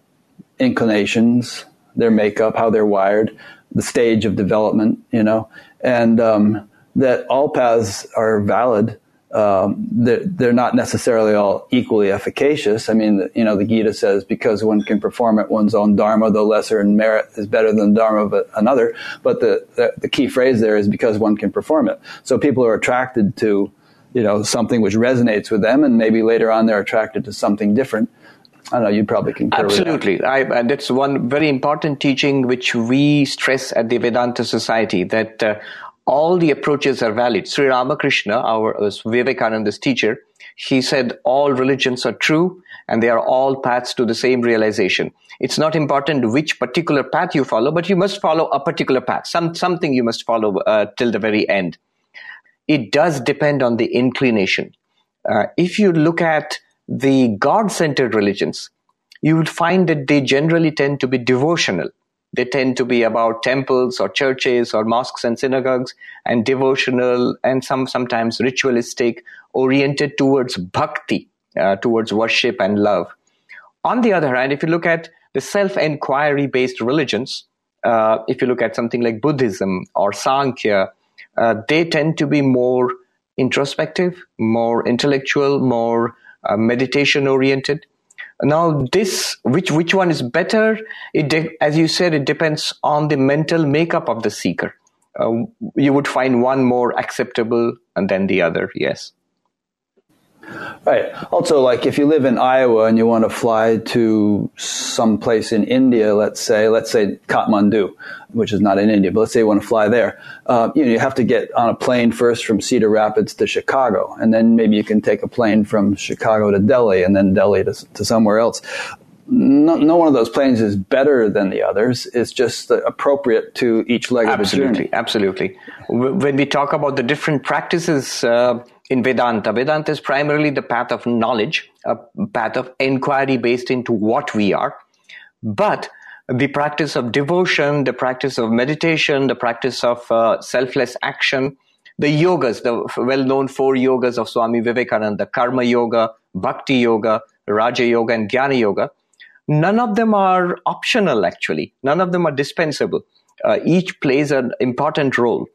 [SPEAKER 1] inclinations, their makeup, how they're wired, the stage of development, you know, and um, that all paths are valid um, they're, they're, not necessarily all equally efficacious. I mean, you know, the Gita says because one can perform at one's own dharma, the lesser in merit is better than the dharma of another. But the, the, the key phrase there is because one can perform it. So people are attracted to, you know, something which resonates with them, and maybe later on they're attracted to something different. I don't know. You probably concur.
[SPEAKER 2] Absolutely. I, that's one very important teaching which we stress at the Vedanta Society that uh, all the approaches are valid. Sri Ramakrishna, our uh, Vivekananda's teacher, he said all religions are true and they are all paths to the same realization. It's not important which particular path you follow, but you must follow a particular path, some, something you must follow uh, till the very end. It does depend on the inclination. Uh, if you look at the God centered religions, you would find that they generally tend to be devotional. They tend to be about temples or churches or mosques and synagogues and devotional and some sometimes ritualistic, oriented towards bhakti, uh, towards worship and love. On the other hand, if you look at the self-inquiry based religions, uh, if you look at something like Buddhism or Sankhya, uh, they tend to be more introspective, more intellectual, more uh, meditation oriented. Now, this which which one is better? It de- as you said, it depends on the mental makeup of the seeker. Uh, you would find one more acceptable and then the other. Yes.
[SPEAKER 1] Right. Also, like if you live in Iowa and you want to fly to some place in India, let's say, let's say Kathmandu, which is not in India, but let's say you want to fly there, uh, you know, you have to get on a plane first from Cedar Rapids to Chicago, and then maybe you can take a plane from Chicago to Delhi, and then Delhi to, to somewhere else. No, no, one of those planes is better than the others. It's just appropriate to each leg
[SPEAKER 2] absolutely,
[SPEAKER 1] of the journey.
[SPEAKER 2] Absolutely. When we talk about the different practices uh, in Vedanta, Vedanta is primarily the path of knowledge, a path of inquiry based into what we are. But the practice of devotion, the practice of meditation, the practice of uh, selfless action, the yogas, the well known four yogas of Swami Vivekananda, Karma Yoga, Bhakti Yoga, Raja Yoga, and Jnana Yoga, none of them are optional, actually. None of them are dispensable. Uh, each plays an important role.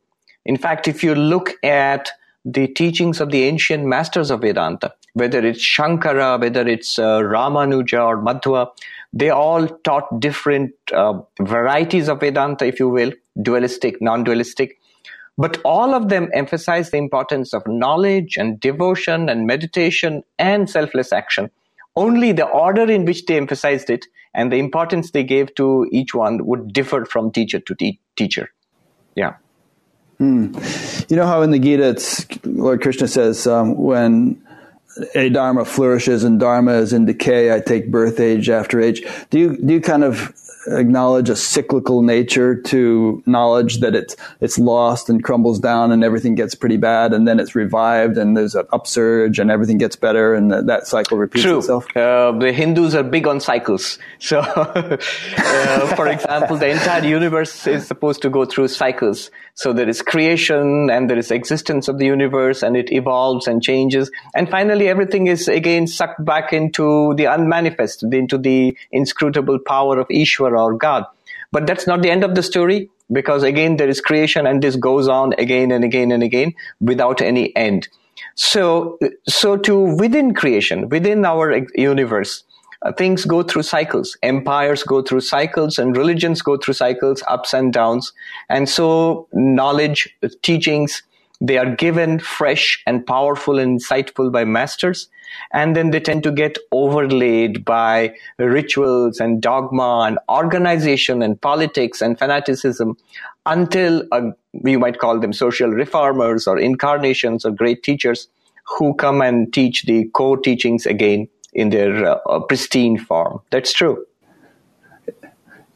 [SPEAKER 2] In fact, if you look at the teachings of the ancient masters of Vedanta, whether it's Shankara, whether it's uh, Ramanuja or Madhva, they all taught different uh, varieties of Vedanta, if you will, dualistic, non dualistic. But all of them emphasize the importance of knowledge and devotion and meditation and selfless action. Only the order in which they emphasized it and the importance they gave to each one would differ from teacher to te- teacher. Yeah.
[SPEAKER 1] Mm. You know how in the Gita, it's, Lord Krishna says, um, when a dharma flourishes and dharma is in decay, I take birth age after age. Do you, do you kind of acknowledge a cyclical nature to knowledge that it's it's lost and crumbles down and everything gets pretty bad and then it's revived and there's an upsurge and everything gets better and that, that cycle repeats
[SPEAKER 2] True.
[SPEAKER 1] itself.
[SPEAKER 2] Uh, the Hindus are big on cycles. So, uh, for example, the entire universe is supposed to go through cycles. So there is creation and there is existence of the universe and it evolves and changes. And finally, everything is again sucked back into the unmanifest, into the inscrutable power of Ishvara or God. But that's not the end of the story because again, there is creation and this goes on again and again and again without any end. So, so to within creation, within our universe, uh, things go through cycles. Empires go through cycles and religions go through cycles, ups and downs. And so knowledge, teachings, they are given fresh and powerful and insightful by masters. And then they tend to get overlaid by rituals and dogma and organization and politics and fanaticism until uh, you might call them social reformers or incarnations or great teachers who come and teach the core teachings again in their uh, pristine form. That's true.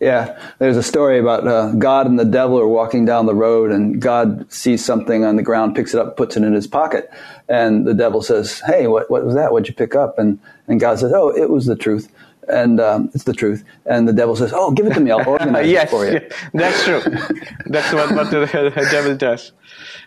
[SPEAKER 1] Yeah, there's a story about uh, God and the devil are walking down the road, and God sees something on the ground, picks it up, puts it in his pocket, and the devil says, "Hey, what what was that? What'd you pick up?" And and God says, "Oh, it was the truth." And um, it's the truth. And the devil says, "Oh, give it to me. I'll organize
[SPEAKER 2] yes,
[SPEAKER 1] it for you."
[SPEAKER 2] That's true. That's what, what the, the devil does.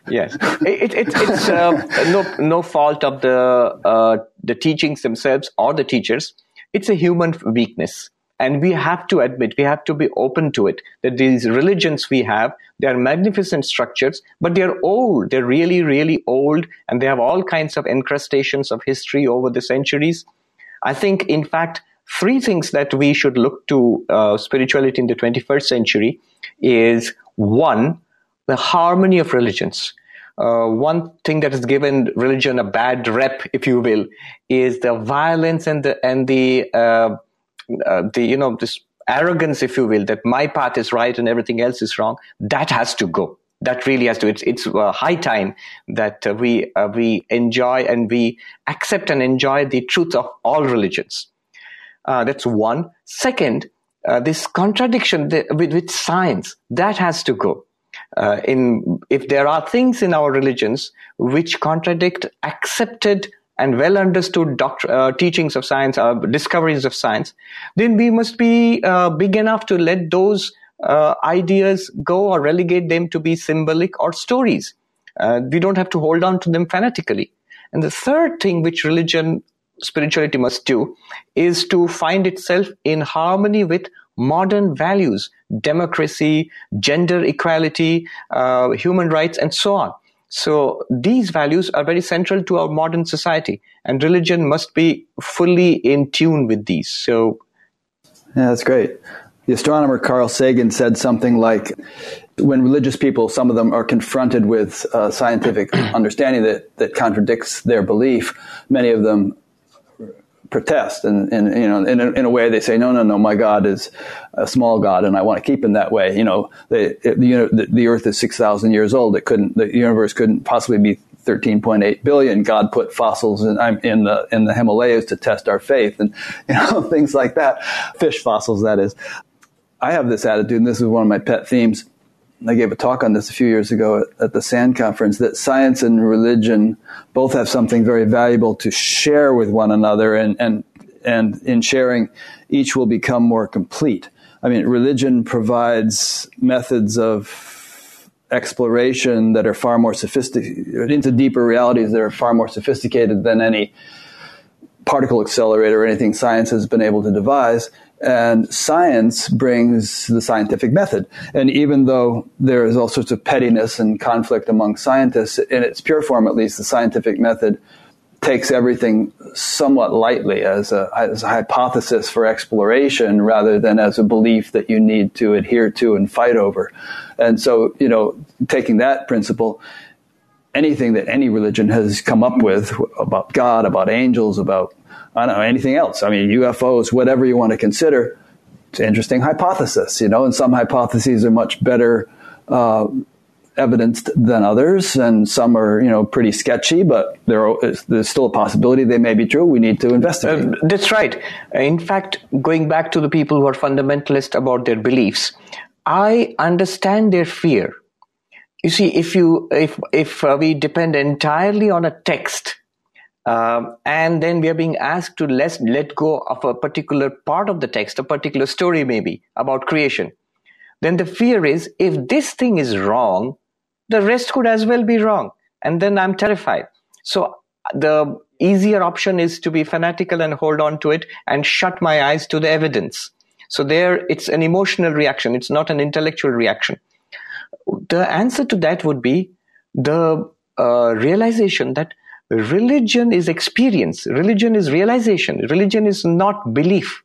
[SPEAKER 2] Yes, it, it, it's uh, no no fault of the uh, the teachings themselves or the teachers. It's a human weakness, and we have to admit, we have to be open to it. That these religions we have, they are magnificent structures, but they are old. They're really, really old, and they have all kinds of encrustations of history over the centuries. I think, in fact, three things that we should look to uh, spirituality in the 21st century is one the harmony of religions. Uh, one thing that has given religion a bad rep, if you will, is the violence and the and the uh, uh, the you know this arrogance, if you will, that my path is right and everything else is wrong. That has to go. That really has to. It's it's uh, high time that uh, we uh, we enjoy and we accept and enjoy the truth of all religions. that's one. Second, this contradiction with, with science that has to go uh, in if there are things in our religions which contradict accepted and well understood uh, teachings of science, uh, discoveries of science, then we must be uh, big enough to let those uh, ideas go or relegate them to be symbolic or stories. Uh, we don't have to hold on to them fanatically. And the third thing which religion, spirituality must do is to find itself in harmony with modern values, democracy, gender equality, uh, human rights, and so on. So these values are very central to our modern society, and religion must be fully in tune with these. So,
[SPEAKER 1] yeah, that's great. The astronomer Carl Sagan said something like, when religious people, some of them are confronted with uh, scientific understanding that, that contradicts their belief, many of them protest and, and you know in a, in a way they say no no no my god is a small god and i want to keep him that way. You know the the, the earth is 6000 years old. It couldn't the universe couldn't possibly be 13.8 billion. God put fossils in, in the in the himalayas to test our faith and you know things like that. Fish fossils that is. I have this attitude and this is one of my pet themes I gave a talk on this a few years ago at, the SAND conference that science and religion both have something very valuable to share with one another, and, and, and in sharing, each will become more complete. I mean, religion provides methods of exploration that are far more sophisticated, into deeper realities that are far more sophisticated than any particle accelerator or anything science has been able to devise and science brings the scientific method. And even though there is all sorts of pettiness and conflict among scientists, in its pure form at least, the scientific method takes everything somewhat lightly as a, as a hypothesis for exploration rather than as a belief that you need to adhere to and fight over. And so, you know, taking that principle, anything that any religion has come up with about God, about angels, about I don't know anything else. I mean, UFOs, whatever you want to consider, it's an interesting hypothesis, you know. And some hypotheses are much better uh, evidenced than others, and some are, you know, pretty sketchy, but there there's still a possibility they may be true. We need to investigate.
[SPEAKER 2] Uh, that's right. In fact, going back to the people who are fundamentalist about their beliefs, I understand their fear. You see, if you if if uh, we depend entirely on a text, um, and then we are being asked to let let go of a particular part of the text, a particular story maybe about creation, then the fear is if this thing is wrong, the rest could as well be wrong. And then I'm terrified. So the easier option is to be fanatical and hold on to it and shut my eyes to the evidence. So there, it's an emotional reaction. It's not an intellectual reaction. The answer to that would be the uh, realization that religion is experience. Religion is realization. Religion is not belief.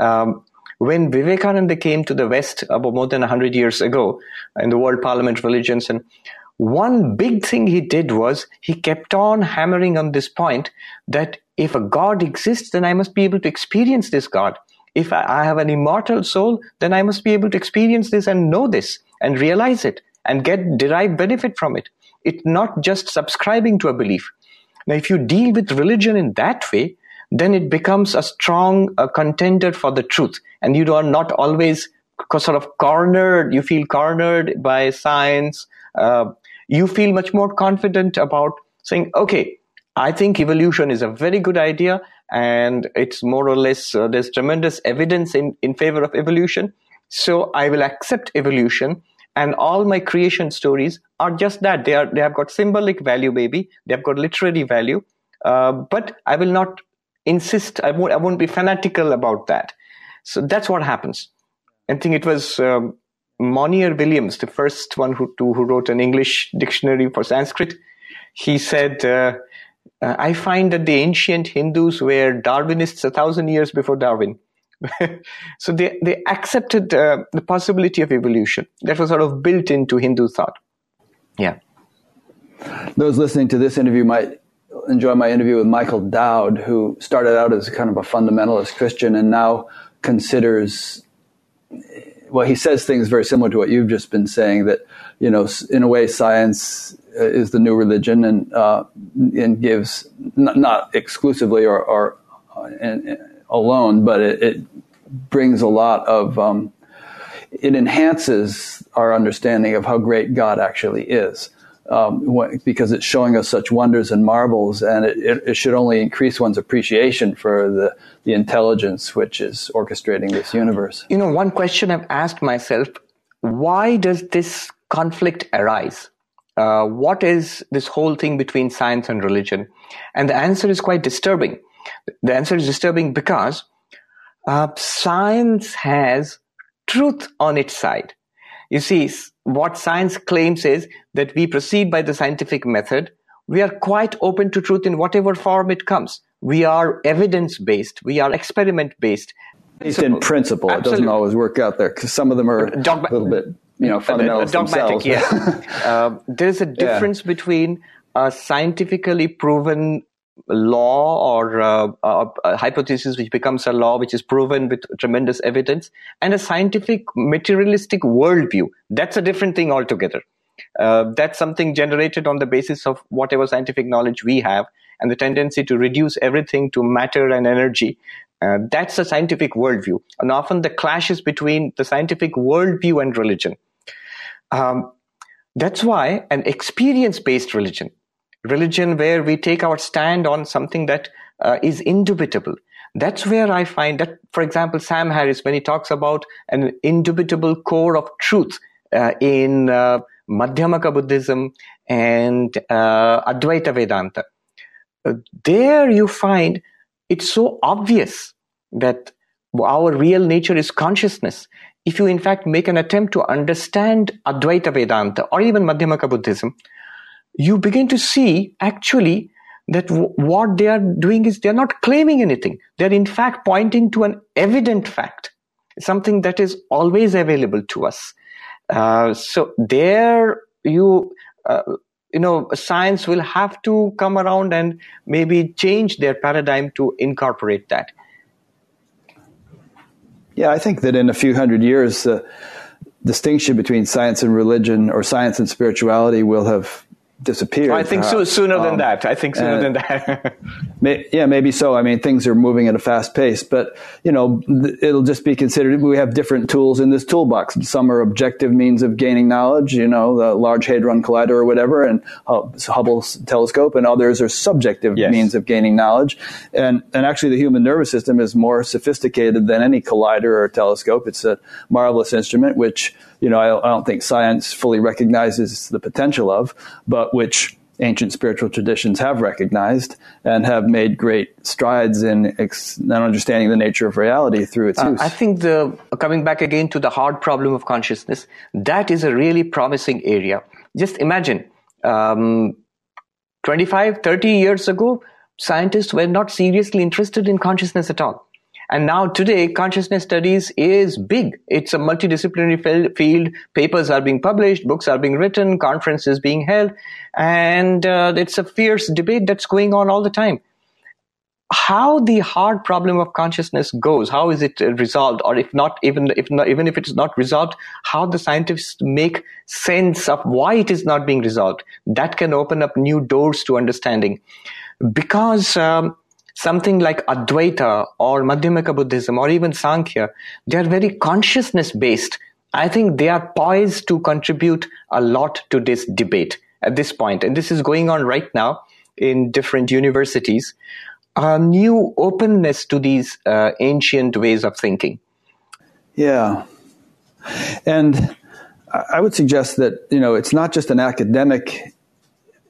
[SPEAKER 2] Um, when Vivekananda came to the West about more than 100 years ago in the World Parliament of Religions, and one big thing he did was he kept on hammering on this point that if a God exists, then I must be able to experience this God. If I have an immortal soul, then I must be able to experience this and know this and realize it and get derive benefit from it. It's not just subscribing to a belief. Now, if you deal with religion in that way, then it becomes a strong uh, contender for the truth. And you are not always sort of cornered, you feel cornered by science. Uh, you feel much more confident about saying, okay, I think evolution is a very good idea and it's more or less, uh, there's tremendous evidence in, in favor of evolution. So I will accept evolution and all my creation stories are just that. They are they have got symbolic value maybe they have got literary value. Uh, but i will not insist. I won't i won't be fanatical about that. So that's what happens. I think it was um, monier williams the first one who who wrote an english dictionary for sanskrit. He said uh, uh, i find that the ancient hindus were darwinists a thousand years before darwin so they, they accepted uh, the possibility of evolution. That was sort of built into hindu thought. Yeah.
[SPEAKER 1] Those listening to this interview might enjoy my interview with Michael Dowd, who started out as kind of a fundamentalist Christian and now considers, well, he says things very similar to what you've just been saying that, you know, in a way, science uh, is the new religion and, uh, and gives, not, not exclusively or, or uh, alone, but it, it, brings a lot of, um, it enhances our understanding of how great God actually is um, because it's showing us such wonders and marvels, and it, it, it, should only increase one's appreciation for the, the intelligence which is orchestrating this universe.
[SPEAKER 2] You know, one question I've asked myself why does this conflict arise? Uh, what is this whole thing between science and religion? And the answer is quite disturbing. The answer is disturbing because uh, science has truth on its side. You see, what science claims is that we proceed by the scientific method. We are quite open to truth in whatever form it comes. We are evidence based. We are experiment based.
[SPEAKER 1] It's in principle. Absolutely. It doesn't always work out there because some of them are Dogma- a little bit, you know, fundamental
[SPEAKER 2] dogmatic. Yeah. uh, there's a difference yeah. between a scientifically proven law or uh, a, a, hypothesis which becomes a law which is proven with tremendous evidence and a scientific materialistic worldview. That's a different thing altogether. Uh, that's something generated on the basis of whatever scientific knowledge we have and the tendency to reduce everything to matter and energy. Uh, that's a scientific worldview. And often the clashes between the scientific worldview and religion. Um, that's why an experience based religion religion where we take our stand on something that uh, is indubitable. That's where I find that, for example, Sam Harris, when he talks about an indubitable core of truth uh, in uh, Madhyamaka Buddhism and uh, Advaita Vedanta, uh, there you find it's so obvious that our real nature is consciousness, if you in fact make an attempt to understand Advaita Vedanta or even Madhyamaka Buddhism, you begin to see actually that w- what they are doing is they're not claiming anything. They're in fact pointing to an evident fact, something that is always available to us. Uh, so there you, uh, you know, science will have to come around and maybe change their paradigm to incorporate that.
[SPEAKER 1] Yeah, I think that in a few hundred years, the distinction between science and religion or science and spirituality will have disappeared.
[SPEAKER 2] I think so, sooner than um, that. I think sooner than that.
[SPEAKER 1] may, yeah, maybe so. I mean, things are moving at a fast pace, but you know, it'll just be considered. We have different tools in this toolbox. Some are objective means of gaining knowledge, you know, the Large Hadron Collider or whatever, and Hubble's telescope, and others are subjective yes. means of gaining knowledge. And and actually, the human nervous system is more sophisticated than any collider or telescope. It's a marvelous instrument, which you know, I, I don't think science fully recognizes the potential of, but which ancient spiritual traditions have recognized and have made great strides in ex- understanding the nature of reality through its uh, use.
[SPEAKER 2] I think the coming back again to the hard problem of consciousness, that is a really promising area. Just imagine, um, 25, 30 years ago, scientists were not seriously interested in consciousness at all. And now today, consciousness studies is big. It's a multidisciplinary field. Papers are being published, books are being written, conferences being held, and uh, it's a fierce debate that's going on all the time. How the hard problem of consciousness goes, how is it resolved, or if not, even if not, even if it's not resolved, how the scientists make sense of why it is not being resolved. That can open up new doors to understanding, because. Um, something like Advaita or Madhyamaka Buddhism or even Sankhya, they are very consciousness based. I think they are poised to contribute a lot to this debate at this point. And this is going on right now in different universities. A new openness to these uh, ancient ways of thinking.
[SPEAKER 1] Yeah. And I would suggest that, you know, it's not just an academic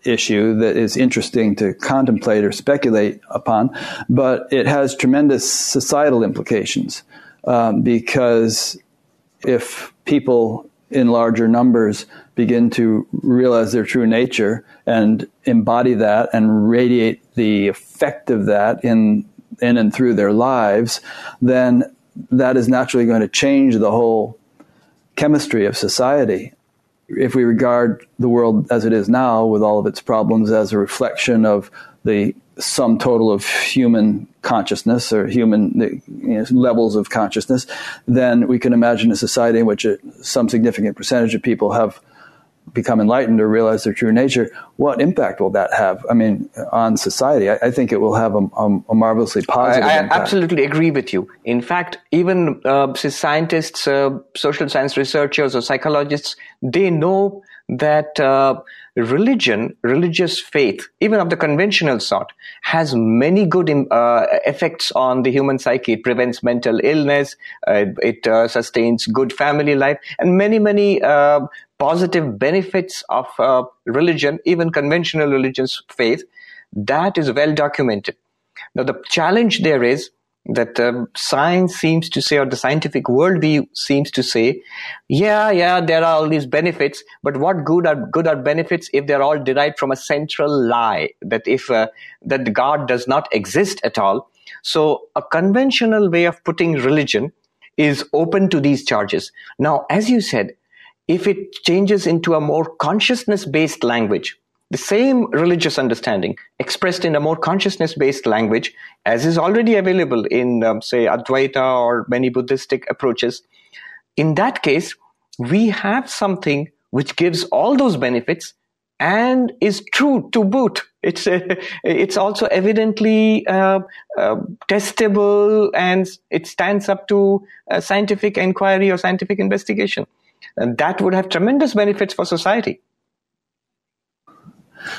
[SPEAKER 1] issue that is interesting to contemplate or speculate upon, but it has tremendous societal implications um, because if people in larger numbers begin to realize their true nature and embody that and radiate the effect of that in in and through their lives, then that is naturally going to change the whole chemistry of society if we regard the world as it is now, with all of its problems, as a reflection of the sum total of human consciousness or human you know, levels of consciousness, then we can imagine a society in which some significant percentage of people have become enlightened or realize their true nature, what impact will that have? I mean, on society? I, I think it will have a, a, a marvelously positive I, I
[SPEAKER 2] absolutely agree with you. In fact, even uh, scientists, uh, social science researchers, or psychologists, they know that uh, religion, religious faith, even of the conventional sort, has many good uh, effects on the human psyche. It prevents mental illness, uh, it uh, sustains good family life, and many, many uh, positive benefits of uh, religion, even conventional religious faith. That is well documented. Now, the challenge there is that um, science seems to say, or the scientific worldview seems to say, yeah, yeah, there are all these benefits, but what good are good are benefits if they're all derived from a central lie that if uh, that God does not exist at all. So, a conventional way of putting religion is open to these charges. Now, as you said, if it changes into a more consciousness based language, the same religious understanding expressed in a more consciousness based language, as is already available in, um, say, Advaita or many Buddhistic approaches, in that case, we have something which gives all those benefits and is true to boot. It's uh, it's also evidently uh, uh, testable and it stands up to scientific inquiry or scientific investigation. And that would have tremendous benefits for society.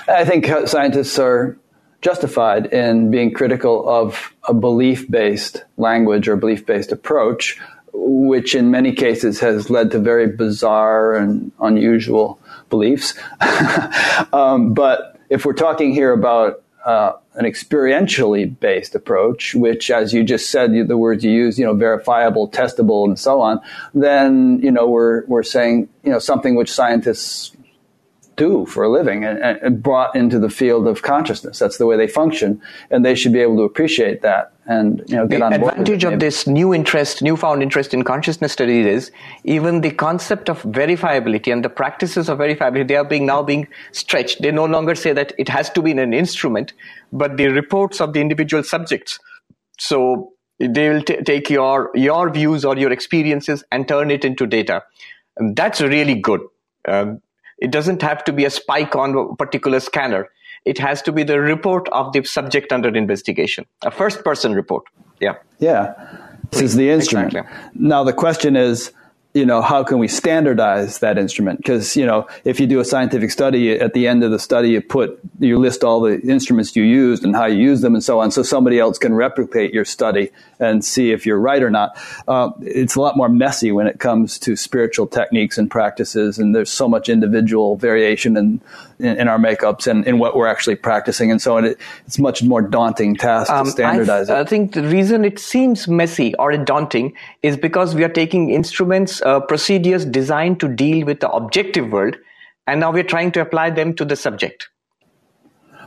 [SPEAKER 1] I think scientists are justified in being critical of a belief based language or belief based approach, which in many cases has led to very bizarre and unusual beliefs. um, but if we're talking here about uh, an experientially based approach, which, as you just said, the words you use, you know, verifiable, testable, and so on, then you know we're we're saying you know something which scientists do for a living and, and, brought into the field of consciousness. That's the way they function, and they should be able to appreciate that and you know get
[SPEAKER 2] the
[SPEAKER 1] on
[SPEAKER 2] board. The advantage of this new interest, newfound interest in consciousness studies is even the concept of verifiability and the practices of verifiability. They are being now being stretched. They no longer say that it has to be in an instrument, but the reports of the individual subjects. So they will t- take your your views or your experiences and turn it into data. And that's really good. Uh, it doesn't have to be a spike on a particular scanner. It has to be the report of the subject under investigation, a first person report. Yeah.
[SPEAKER 1] Yeah. This is the instrument. Exactly. Now, the question is you know, how can we standardize that instrument? Because, you know, if you do a scientific study, at the end of the study, you put, you list all the instruments you used and how you use them and so on, so somebody else can replicate your study and see if you're right or not. Uh, it's a lot more messy when it comes to spiritual techniques and practices, and there's so much individual variation in, in, in our makeups and in what we're actually practicing and so on. It, it's much more daunting task um, to standardize
[SPEAKER 2] I, th- I think the reason it seems messy or daunting is because we are taking instruments uh, procedures designed to deal with the objective world, and now we're trying to apply them to the subject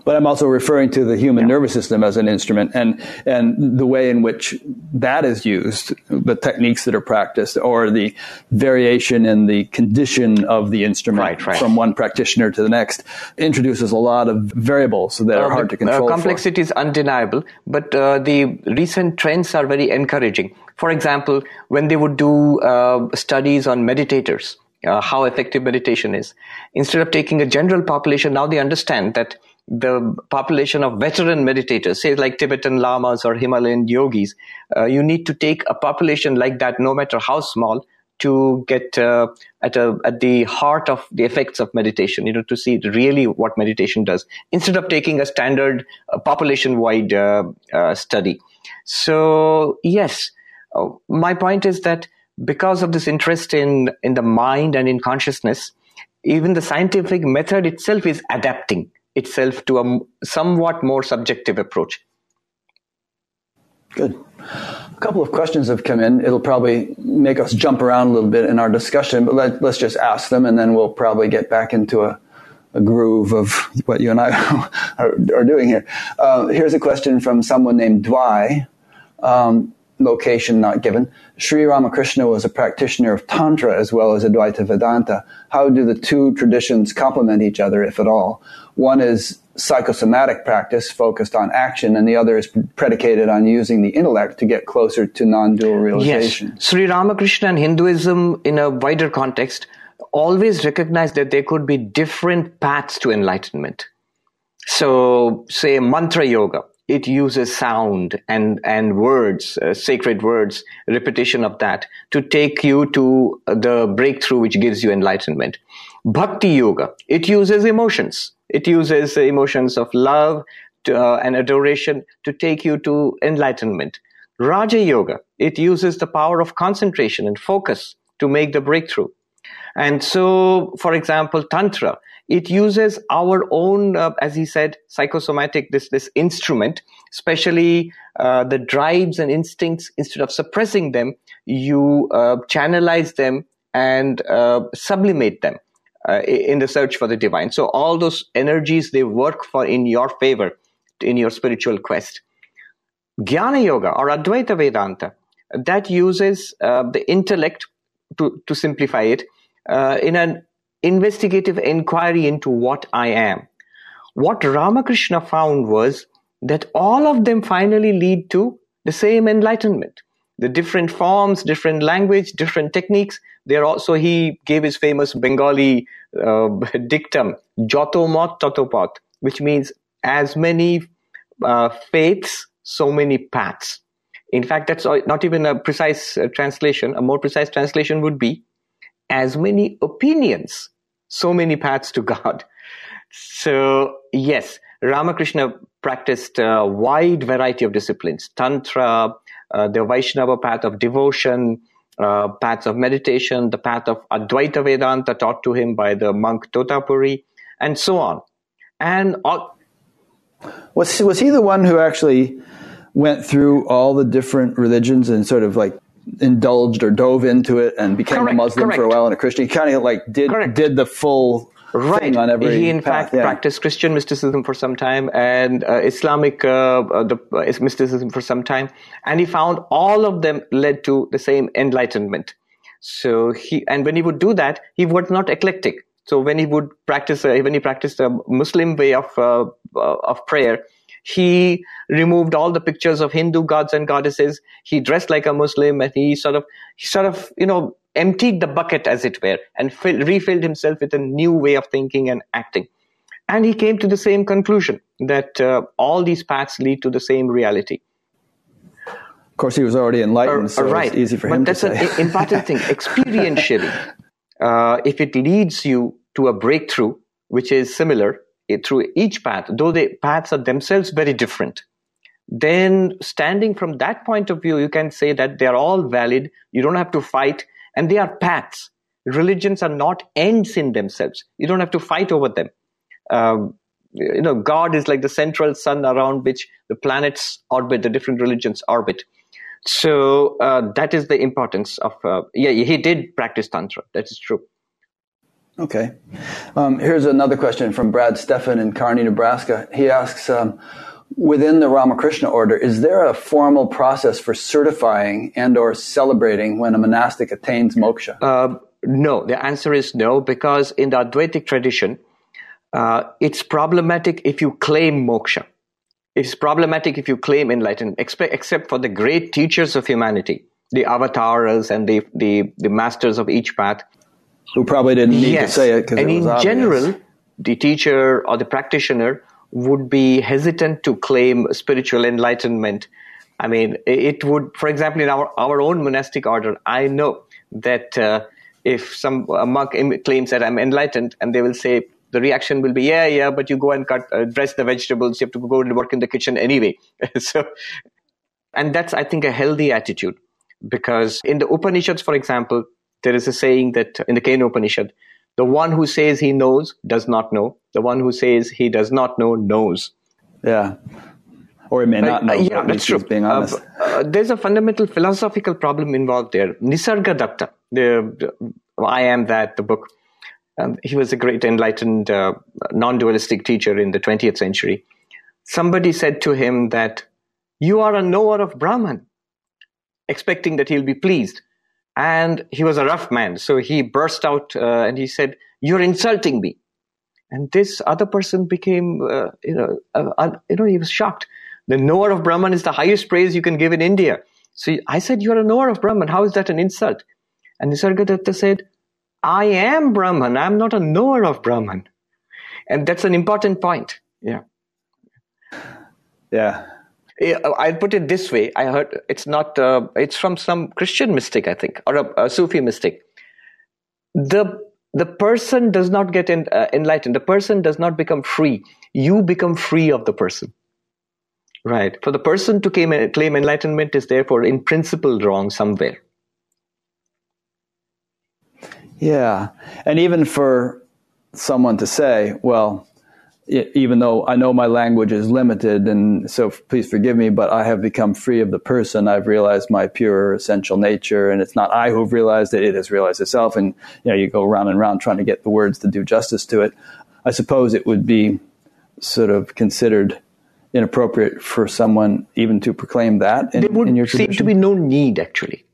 [SPEAKER 1] but I'm also referring to the human yeah. nervous system as an instrument and, and the way in which that is used, the techniques that are practiced, or the variation in the condition of the instrument
[SPEAKER 2] right, right.
[SPEAKER 1] from one practitioner to the next introduces a lot of variables that uh, are hard to control.
[SPEAKER 2] Uh, complexity is undeniable, but uh, the recent trends are very encouraging. For example, when they would do uh, studies on meditators, uh, how effective meditation is. Instead of taking a general population, now they understand that the population of veteran meditators, say like Tibetan lamas or Himalayan yogis, uh, you need to take a population like that, no matter how small, to get uh, at a at the heart of the effects of meditation. You know, to see really what meditation does, instead of taking a standard uh, population-wide uh, uh, study. So yes, uh, my point is that because of this interest in in the mind and in consciousness, even the scientific method itself is adapting itself to a somewhat more subjective approach.
[SPEAKER 1] Good. A couple of questions have come in. It'll probably make us jump around a little bit in our discussion, but let, us just ask them and then we'll probably get back into a, a groove of what you and I are, are doing here. Uh, here's a question from someone named Dwy. Um, location not given. Sri Ramakrishna was a practitioner of Tantra as well as Advaita Vedanta. How do the two traditions complement each other, if at all? One is psychosomatic practice focused on action, and the other is predicated on using the intellect to get closer to non dual realization.
[SPEAKER 2] Yes. Sri Ramakrishna and Hinduism, in a wider context, always recognized that there could be different paths to enlightenment. So, say mantra yoga it uses sound and and words, uh, sacred words, repetition of that to take you to the breakthrough which gives you enlightenment. Bhakti yoga it uses emotions. It uses emotions of love to, uh, and adoration to take you to enlightenment. Raja yoga it uses the power of concentration and focus to make the breakthrough. And so, for example, tantra it uses our own, uh, as he said, psychosomatic, this, this instrument, especially uh, the drives and instincts, instead of suppressing them, you uh, channelize them and uh, sublimate them uh, in the search for the divine. So all those energies, they work for in your favor in your spiritual quest. Jnana Yoga or Advaita Vedanta, that uses the intellect, to, to simplify it, in an investigative inquiry into what I am. What Ramakrishna found was that all of them finally lead to the same enlightenment. The different forms, different language, different techniques. There also he gave his famous Bengali uh, dictum, "Joto mot totopat," which means as many uh, faiths, so many paths. In fact, that's not even a precise uh, translation. A more precise translation would be as many opinions, so many paths to God. So, yes, Ramakrishna practiced a wide variety of disciplines Tantra, uh, the Vaishnava path of devotion, uh, paths of meditation, the path of Advaita Vedanta taught to him by the monk Totapuri, and so on. And
[SPEAKER 1] Was was he the one who actually went through all the different religions and sort of like indulged or dove into it and became correct, a Muslim correct. for a while and a Christian? He kind of like did correct. did the full right. on every.
[SPEAKER 2] He in path, fact yeah. practiced Christian mysticism for some time and uh, Islamic uh, uh the, uh, mysticism for some time, and he found all of them led to the same enlightenment. So he and when he would do that, he was not eclectic. So when he would practice, uh, when he practiced a Muslim way of uh, of prayer, he removed all the pictures of Hindu gods and goddesses. He dressed like a Muslim, and he sort of, he sort of, you know, emptied the bucket, as it were, and fill, refilled himself with a new way of thinking and acting. And he came to the same conclusion that uh, all these paths lead to the same reality.
[SPEAKER 1] Of course, he was already enlightened, uh, so right. it's easy for
[SPEAKER 2] but
[SPEAKER 1] him But
[SPEAKER 2] that's an important thing. Experientially, uh, if it leads you to a breakthrough, which is similar, through each path, though the paths are themselves very different, then standing from that point of view, you can say that they are all valid. You don't have to fight, and they are paths. Religions are not ends in themselves. You don't have to fight over them. Um, you know, God is like the central sun around which the planets orbit, the different religions orbit. So uh, that is the importance of. Uh, yeah, he did practice tantra. That is true.
[SPEAKER 1] Okay. Um, here's another question from Brad Steffen in Kearney, Nebraska. He asks, um, within the Ramakrishna order, is there a formal process for certifying and or celebrating when a monastic attains moksha? Uh,
[SPEAKER 2] no. The answer is no, because in the Advaitic tradition, uh, it's problematic if you claim moksha. It's problematic if you claim enlightenment, except for the great teachers of humanity, the avatars and the, the, the masters of each path
[SPEAKER 1] who probably didn't need yes. to say it because
[SPEAKER 2] and
[SPEAKER 1] it
[SPEAKER 2] in
[SPEAKER 1] obvious.
[SPEAKER 2] general, the teacher or the practitioner would be hesitant to claim spiritual enlightenment. I mean, it would, for example, in our, our own monastic order, I know that uh, if some a monk claims that I'm enlightened, and they will say, the reaction will be, yeah, yeah, but you go and cut, uh, dress the vegetables. You have to go and work in the kitchen anyway. so, and that's, I think, a healthy attitude because in the Upanishads, for example, there is a saying that in the Kena Upanishad, the one who says he knows does not know. The one who says he does not know knows.
[SPEAKER 1] Yeah. Or he may not know. Uh,
[SPEAKER 2] yeah, that's true.
[SPEAKER 1] Being honest. Uh,
[SPEAKER 2] uh, there's a fundamental philosophical problem involved there. Nisargadatta, the, the I Am That, the book, um, he was a great enlightened uh, non-dualistic teacher in the 20th century. Somebody said to him that you are a knower of Brahman, expecting that he'll be pleased and he was a rough man. So he burst out uh, and he said, "You're insulting me." And this other person became, uh, you know, uh, uh, you know, he was shocked. The knower of Brahman is the highest praise you can give in India. So I said, "You're a knower of Brahman. How is that an insult?" And Nisargadatta said, "I am Brahman. I'm not a knower of Brahman." And that's an important point. Yeah.
[SPEAKER 1] Yeah.
[SPEAKER 2] I'll put it this way. I heard it's not, uh, it's from some Christian mystic, I think, or a, a Sufi mystic. The, the person does not get in, uh, enlightened. The person does not become free. You become free of the person. Right. For the person to claim, claim enlightenment is therefore in principle wrong somewhere.
[SPEAKER 1] Yeah. And even for someone to say, well, even though I know my language is limited, and so please forgive me, but I have become free of the person. I've realized my pure essential nature, and it's not I who've realized it; it has realized itself. And you know, you go round and round trying to get the words to do justice to it. I suppose it would be sort of considered inappropriate for someone even to proclaim that. In,
[SPEAKER 2] there would
[SPEAKER 1] in your
[SPEAKER 2] seem to be no need, actually.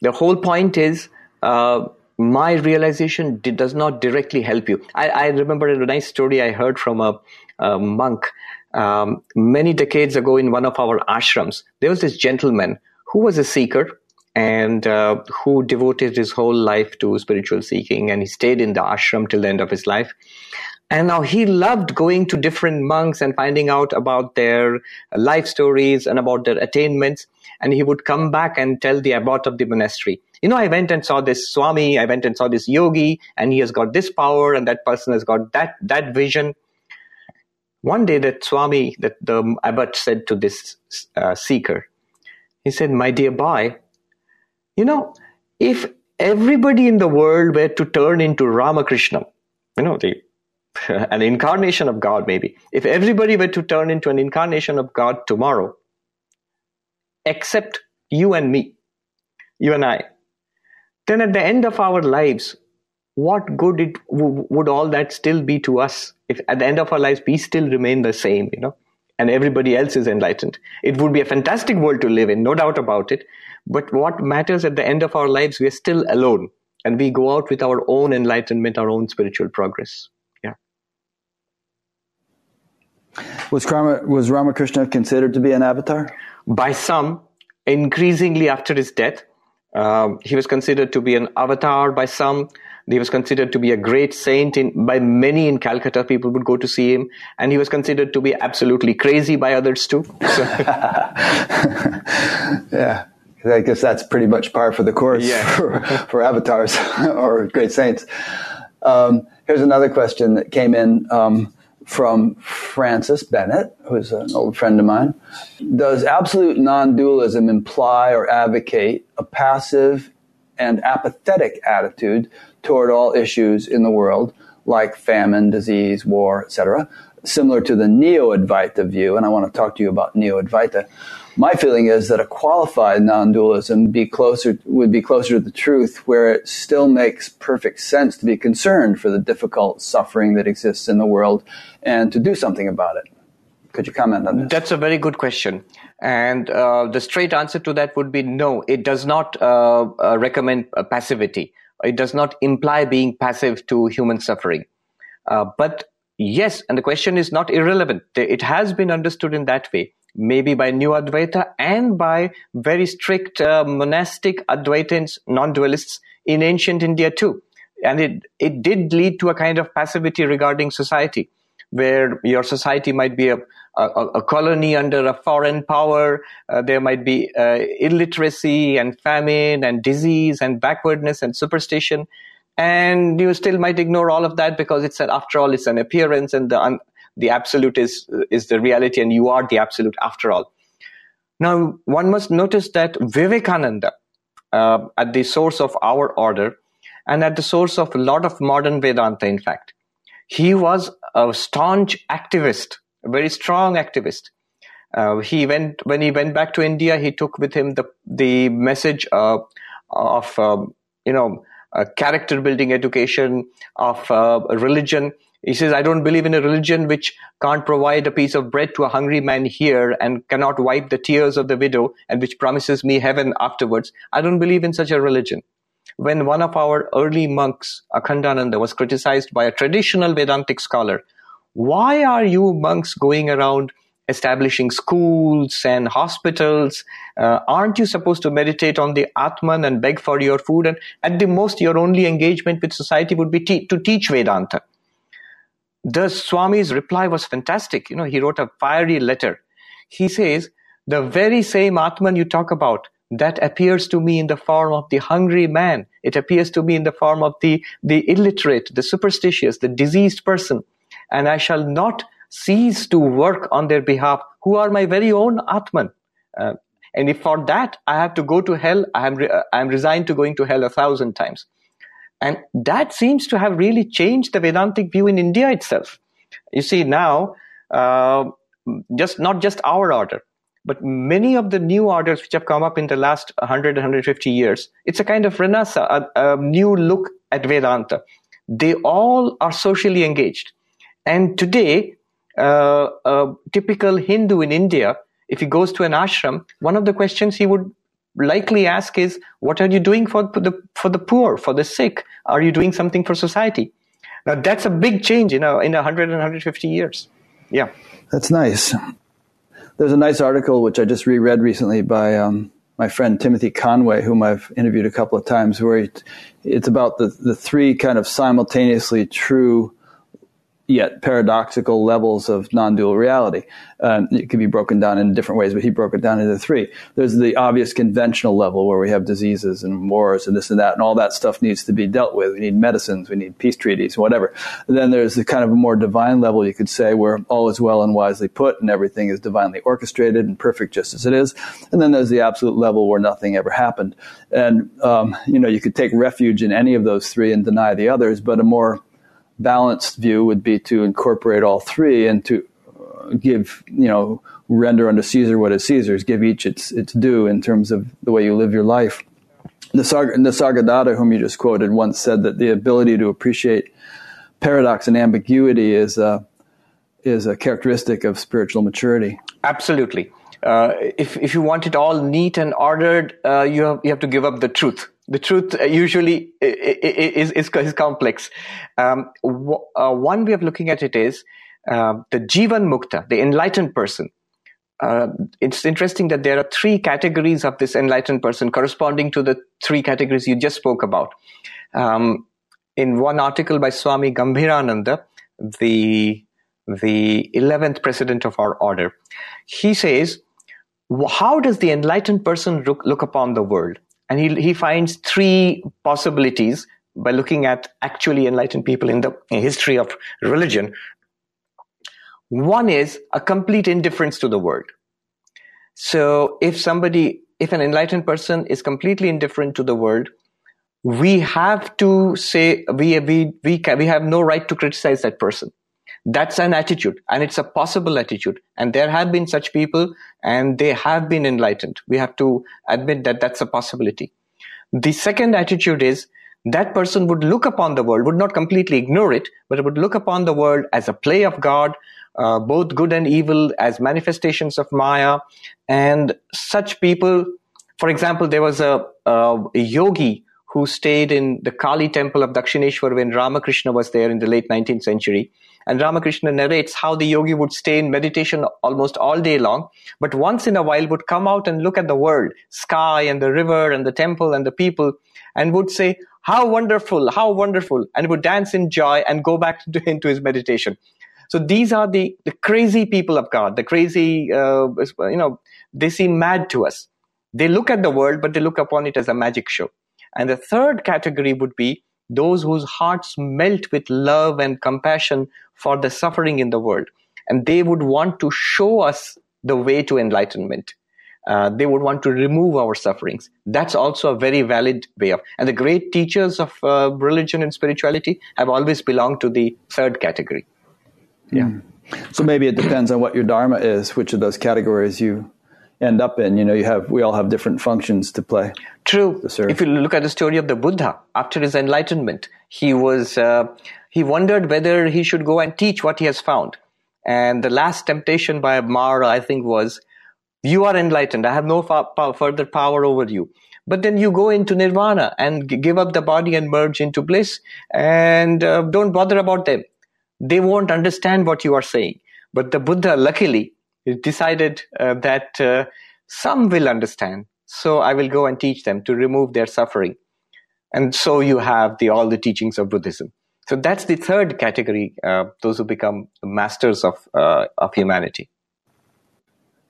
[SPEAKER 2] The whole point is. Uh, my realization does not directly help you. I, I, remember a nice story I heard from a, a monk um, many decades ago in one of our ashrams. There was this gentleman who was a seeker and uh, who devoted his whole life to spiritual seeking, and he stayed in the ashram till the end of his life. And now he loved going to different monks and finding out about their life stories and about their attainments. And he would come back and tell the abbot of the monastery, you know, I went and saw this Swami, I went and saw this yogi, and he has got this power, and that person has got that that vision. One day, that Swami, that the abbot said to this uh, seeker, he said, "My dear boy, you know, if everybody in the world were to turn into Ramakrishna, you know, the an incarnation of God, maybe, if everybody were to turn into an incarnation of God tomorrow, except you and me, you and I, then at the end of our lives, what good it w- would all that still be to us if at the end of our lives we still remain the same, you know, and everybody else is enlightened? It would be a fantastic world to live in, no doubt about it. But what matters at the end of our lives, we are still alone and we go out with our own enlightenment, our own spiritual progress. Yeah.
[SPEAKER 1] Was, Karma, was Ramakrishna considered to be an avatar?
[SPEAKER 2] By some, increasingly after his death, um, he was considered to be an avatar by some. He was considered to be a great saint in, by many in Calcutta. People would go to see him, and he was considered to be absolutely crazy by others too. So.
[SPEAKER 1] yeah. I guess that's pretty much par for the course yeah. for, for, avatars or great saints. Um, here's another question that came in um, from Francis Bennett, who's an old friend of mine. Does absolute non dualism imply or advocate a passive and apathetic attitude toward all issues in the world, like famine, disease, war, etc., similar to the Neo Advaita view? And I want to talk to you about Neo Advaita my feeling is that a qualified non-dualism be closer would be closer to the truth where it still makes perfect sense to be concerned for the difficult suffering that exists in the world and to do something about it. Could you comment on this?
[SPEAKER 2] That's a very good question. And uh, the straight answer to that would be no. It does not uh, uh, recommend passivity. It does not imply being passive to human suffering. Uh, but yes and the question is not irrelevant. It has been understood in that way maybe by New Advaita and by very strict uh, monastic Advaitins, non-dualists in ancient India too. And it, it did lead to a kind of passivity regarding society, where your society might be a, a, a colony under a foreign power. Uh, there might be uh, illiteracy and famine and disease and backwardness and superstition. And you still might ignore all of that because it's an, after all, it's an appearance and the un- the absolute is is the reality and you are the absolute after all. Now one must notice that vivekananda uh, at the source of our order and at the source of a lot of modern vedanta in fact he was a staunch activist a very strong activist. Uh, he went when he went back to india he took with him the the message uh, of um, you know character building education of uh, religion he says, I don't believe in a religion which can't provide a piece of bread to a hungry man here and cannot wipe the tears of the widow and which promises me heaven afterwards. I don't believe in such a religion. When one of our early monks, Akhandananda, was criticized by a traditional Vedantic scholar, why are you monks going around establishing schools and hospitals? Uh, aren't you supposed to meditate on the Atman and beg for your food? And at the most, your only engagement with society would be te- to teach Vedanta the Swami's reply was fantastic. You know, he wrote a fiery letter. He says, the very same Atman you talk about, that appears to me in the form of the hungry man. It appears to me in the form of the, the illiterate, the superstitious, the diseased person. And I shall not cease to work on their behalf, who are my very own Atman. Uh, and if for that I have to go to hell, I am, re- I am resigned to going to hell a thousand times. And that seems to have really changed the Vedantic view in India itself. You see, now, uh, just not just our order, but many of the new orders which have come up in the last 100, 150 years, it's a kind of renaissance, a, a new look at Vedanta. They all are socially engaged. And today, uh, a typical Hindu in India, if he goes to an ashram, one of the questions he would likely ask is, what are you doing for the, for the poor, for the sick? Are you doing something for society? Now that's a big change in a, in 100 and 150 years. Yeah.
[SPEAKER 1] That's nice. There's a nice article which I just reread recently by um, my friend Timothy Conway, whom I've interviewed a couple of times, where he, it's about the, the three kind of simultaneously true yet paradoxical levels of non-dual reality. Um, it can be broken down in different ways, but he broke it down into three. There's the obvious conventional level where we have diseases and wars and this and that, and all that stuff needs to be dealt with. We need medicines, we need peace treaties, whatever. And then there's the kind of a more divine level, you could say, where all is well and wisely put, and everything is divinely orchestrated and perfect just as it is. And then there's the absolute level where nothing ever happened. And um, you know, you could take refuge in any of those three and deny the others, but a more balanced view would be to incorporate all three and to uh, give, you know, render unto Caesar what is Caesar's, give each its, its due in terms of the way you live your life. The Nisargadatta, whom you just quoted, once said that the ability to appreciate paradox and ambiguity is a, is a characteristic of spiritual maturity.
[SPEAKER 2] Absolutely. Uh, if, if you want it all neat and ordered, uh, you, have, you have to give up the truth. The truth uh, usually is, is, is complex. Um, w- uh, one way of looking at it is uh, the Jivan Mukta, the enlightened person. Uh, it's interesting that there are three categories of this enlightened person corresponding to the three categories you just spoke about. Um, in one article by Swami Gambhirananda, the the 11th president of our order, he says, how does the enlightened person look, look upon the world? And he, he finds three possibilities by looking at actually enlightened people in the history of religion. One is a complete indifference to the world. So if somebody, if an enlightened person is completely indifferent to the world, we have to say we we we can, we have no right to criticize that person. That's an attitude, and it's a possible attitude. And there have been such people, and they have been enlightened. We have to admit that that's a possibility. The second attitude is that person would look upon the world, would not completely ignore it, but would look upon the world as a play of God, uh, both good and evil, as manifestations of Maya. And such people, for example, there was a, a, yogi who stayed in the Kali temple of Dakshineshwar when Ramakrishna was there in the late 19th century. And Ramakrishna narrates how the yogi would stay in meditation almost all day long, but once in a while would come out and look at the world, sky and the river and the temple and the people, and would say, How wonderful, how wonderful, and would dance in joy and go back into his meditation. So these are the, the crazy people of God, the crazy, uh, you know, they seem mad to us. They look at the world, but they look upon it as a magic show. And the third category would be those whose hearts melt with love and compassion for the suffering in the world. And they would want to show us the way to enlightenment. Uh, they would want to remove our sufferings. That's also a very valid way of. And the great teachers of uh, religion and spirituality have always belonged to the third category.
[SPEAKER 1] Yeah. Mm. So maybe it depends on what your dharma is, which of those categories you end up in. You know, you have we all have different functions to play.
[SPEAKER 2] True. To If you look at the story of the Buddha after his enlightenment, he was uh, he wondered whether he should go and teach what he has found. And the last temptation by Mara, I think, was, "You are enlightened. I have no fa- further power over you." But then you go into nirvana and g- give up the body and merge into bliss, and uh, don't bother about them. They won't understand what you are saying. But the Buddha, luckily, decided uh, that uh, some will understand. So I will go and teach them to remove their suffering. And so you have the, all the teachings of Buddhism. So that's the third category, uh, those who become masters of, uh, of humanity.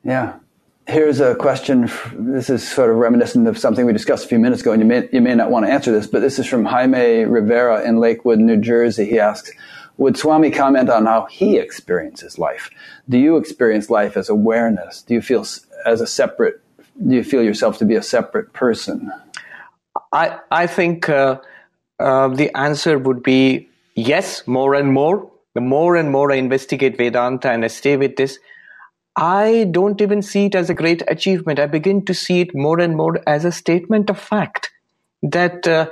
[SPEAKER 1] Yeah. Here's a question. This is sort of reminiscent of something we discussed a few minutes ago, and you may, you may not want to answer this, but this is from Jaime Rivera in Lakewood, New Jersey. He asks, would Swami comment on how he experiences life? Do you experience life as awareness? Do you feel as a separate? Do you feel yourself to be a separate person?
[SPEAKER 2] I I think uh, uh, the answer would be yes, more and more. The more and more I investigate Vedanta and I stay with this, I don't even see it as a great achievement. I begin to see it more and more as a statement of fact that uh,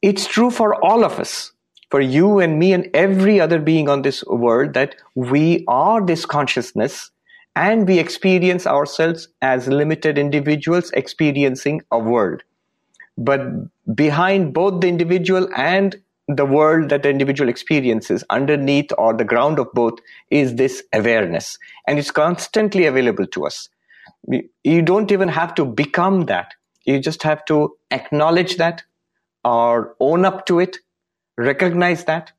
[SPEAKER 2] it's true for all of us for you and me and every other being on this world that we are this consciousness and we experience ourselves as limited individuals experiencing a world. But behind both the individual and the world that the individual experiences, underneath or the ground of both, is this awareness. And it's constantly available to us. You don't even have to become that. You just have to acknowledge that or own up to it recognize that.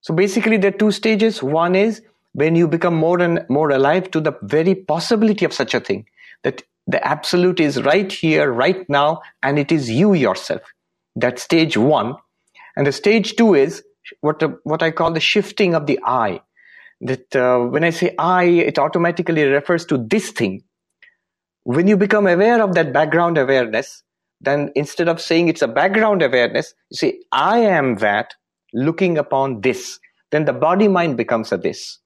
[SPEAKER 2] So basically, there are two stages. One is when you become more and more alive to the very possibility of such a thing, that the absolute is right here, right now, and it is you yourself. That's stage one. And the stage two is what, what I call the shifting of the I. That uh, when I say I, it automatically refers to this thing. When you become aware of that background awareness, then instead of saying it's a background awareness, you say, I am that looking upon this. then the body mind becomes a this.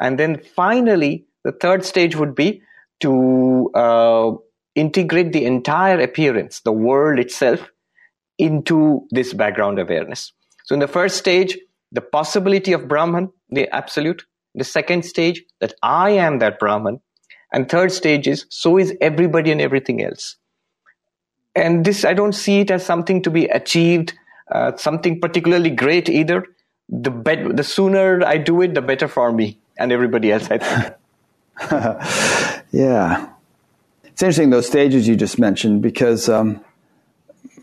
[SPEAKER 2] And then finally, the third stage would be to uh, integrate the entire appearance, the world itself, into this background awareness. So in the first stage, the possibility of Brahman, the absolute. The second stage, that I am that Brahman. And third stage is, so is everybody and everything else. And this, I don't see it as something to be achieved, uh, something particularly great either. The, bet- the sooner I do it, the better for me and everybody else, I think.
[SPEAKER 1] yeah. It's interesting, those stages you just mentioned, because um,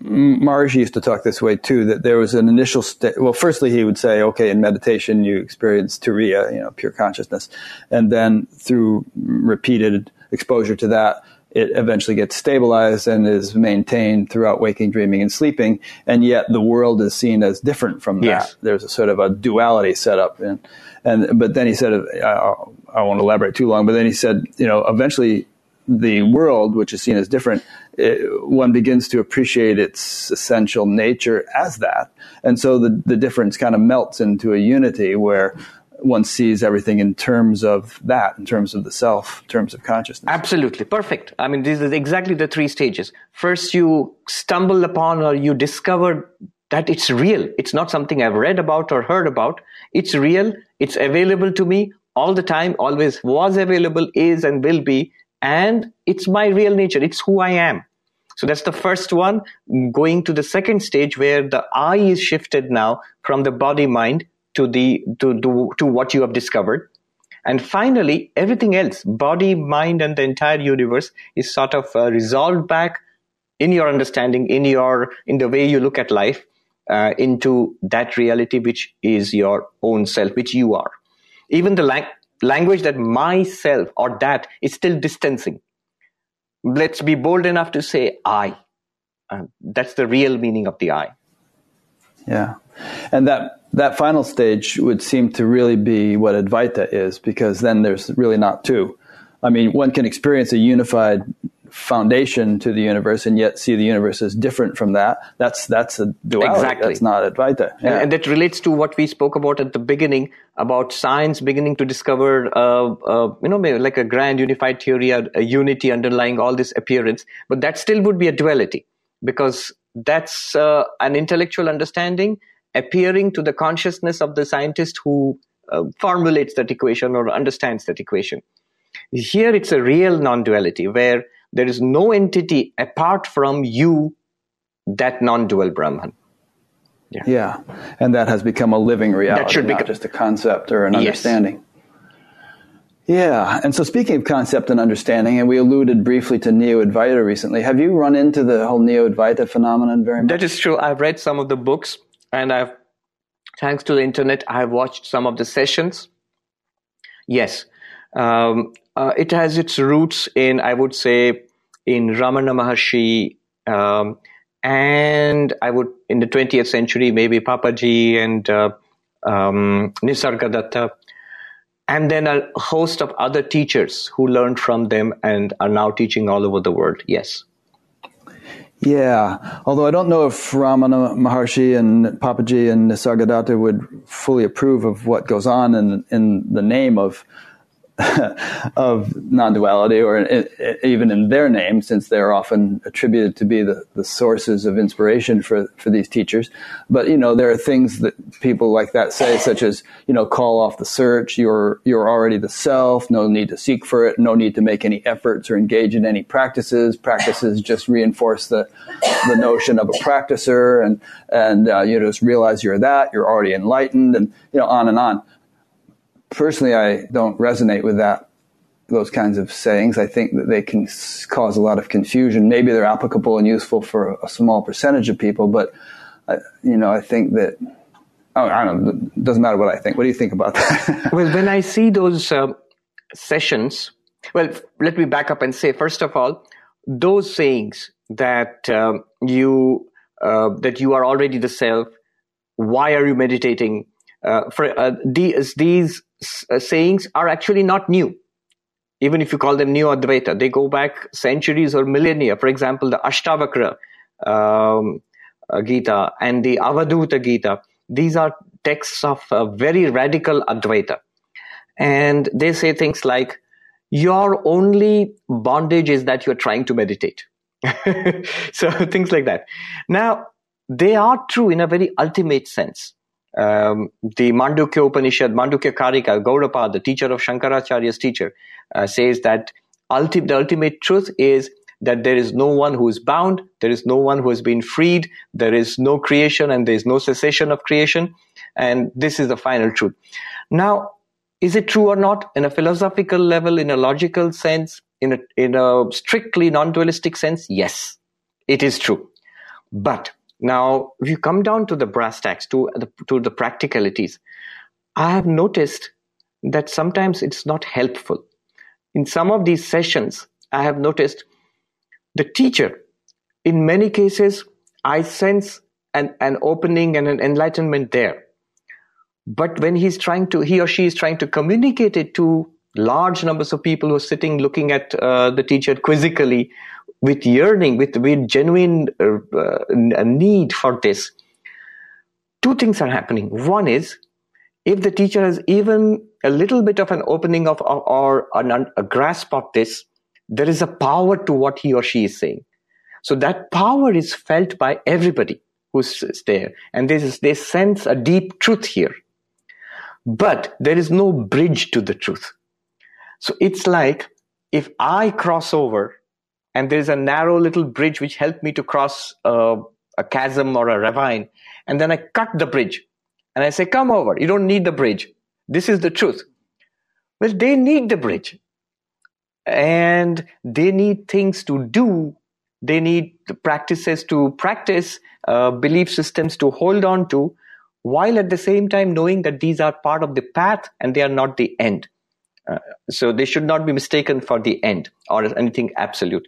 [SPEAKER 1] Maharishi used to talk this way too, that there was an initial state. Well, firstly, he would say, okay, in meditation, you experience turiya, you know, pure consciousness. And then through repeated exposure to that, it eventually gets stabilized and is maintained throughout waking, dreaming, and sleeping. And yet the world is seen as different from yes. that. There's a sort of a duality set up. And, and, but then he said, uh, I, I won't elaborate too long, but then he said, you know, eventually the world, which is seen as different, it, one begins to appreciate its essential nature as that. And so the, the difference kind of melts into a unity where one sees everything in terms of that, in terms of the self, in terms of consciousness.
[SPEAKER 2] Absolutely. Perfect. I mean, these are exactly the three stages. First, you stumble upon or you discover that it's real. It's not something I've read about or heard about. It's real. It's available to me all the time, always was available, is, and will be and it's my real nature. It's who I am. So that's the first one. Going to the second stage where the I is shifted now from the body mind to the to to, to what you have discovered. And finally, everything else, body, mind, and the entire universe is sort of uh, resolved back in your understanding, in your in the way you look at life, uh, into that reality which is your own self, which you are. Even the lang- language that myself or that is still distancing. Let's be bold enough to say I. Uh, that's the real meaning of the I.
[SPEAKER 1] Yeah. And that that final stage would seem to really be what Advaita is, because then there's really not two. I mean, one can experience a unified foundation to the universe and yet see the universe as different from that. That's that's a duality. Exactly. That's not Advaita.
[SPEAKER 2] Yeah. And, and, that relates to what we spoke about at the beginning about science beginning to discover, uh, uh, you know, like a grand unified theory, a, a unity underlying all this appearance. But that still would be a duality because that's uh, an intellectual understanding appearing to the consciousness of the scientist who uh, formulates that equation or understands that equation. Here it's a real non-duality where there is no entity apart from you, that non-dual Brahman.
[SPEAKER 1] Yeah. yeah. And that has become a living reality, that should not become, just a concept or an yes. understanding. Yeah. And so speaking of concept and understanding, and we alluded briefly to Neo-Advaita recently, have you run into the whole Neo-Advaita phenomenon very much?
[SPEAKER 2] That is true. I've read some of the books and I've, thanks to the internet, I've watched some of the sessions. Yes. Um, uh, it has its roots in, I would say, in Ramana Maharshi, um, and I would, in the 20th century, maybe Papaji and uh, um, Nisargadatta, and then a host of other teachers who learned from them and are now teaching all over the world. Yes.
[SPEAKER 1] Yeah, although I don't know if Ramana Maharshi and Papaji and Nisargadatta would fully approve of what goes on in in the name of of non-duality or in, even in their name since they're often attributed to be the, the sources of inspiration for, for these teachers. But you know there are things that people like that say such as you know call off the search you're you're already the self no need to seek for it no need to make any efforts or engage in any practices. Practices just reinforce the the notion of a practicer and and uh, you just realize you're that you're already enlightened and you know on and on personally, I don't resonate with that those kinds of sayings. I think that they can cause a lot of confusion. Maybe they're applicable and useful for a small percentage of people, but uh, you know, I think that oh, I don't know. It doesn't matter what I think. What do you think about that?
[SPEAKER 2] well, when I see those uh, sessions, well, let me back up and say first of all, those sayings that um, you uh, that you are already the self. Why are you meditating? Uh, for uh, these, these uh, sayings are actually not new. Even if you call them Neo Advaita, they go back centuries or millennia. For example, the Ashtavakra um, uh, Gita and the Avadhuta Gita. These are texts of uh, very radical Advaita. And they say things like, your only bondage is that you're trying to meditate. so things like that. Now, they are true in a very ultimate sense. Um, the Mandukya Upanishad, Mandukya Karika, Gaudapad, the teacher of Shankaracharya's teacher, uh, says that ulti- the ultimate truth is that there is no one who is bound, there is no one who has been freed, there is no creation and there is no cessation of creation, and this is the final truth. Now, is it true or not? In a philosophical level, in a logical sense, in a, in a strictly non-dualistic sense, yes, it is true. But now, if you come down to the brass tacks, to the, to the practicalities, I have noticed that sometimes it's not helpful. In some of these sessions, I have noticed the teacher, in many cases, I sense an, an opening and an enlightenment there. But when he's trying to, he or she is trying to communicate it to large numbers of people who are sitting looking at uh, the teacher quizzically with yearning, with, with genuine uh, uh, need for this, two things are happening. One is, if the teacher has even a little bit of an opening of or, or an, a grasp of this, there is a power to what he or she is saying. So that power is felt by everybody who's there. And this is, they sense a deep truth here. But there is no bridge to the truth. So it's like if I cross over and there's a narrow little bridge which helped me to cross uh, a chasm or a ravine, and then I cut the bridge. And I say, Come over, you don't need the bridge. This is the truth. Well, they need the bridge. And they need things to do. They need practices to practice uh, belief systems to hold on to while at the same time knowing that these are part of the path and they are not the end. Uh, so they should not be mistaken for the end or anything absolute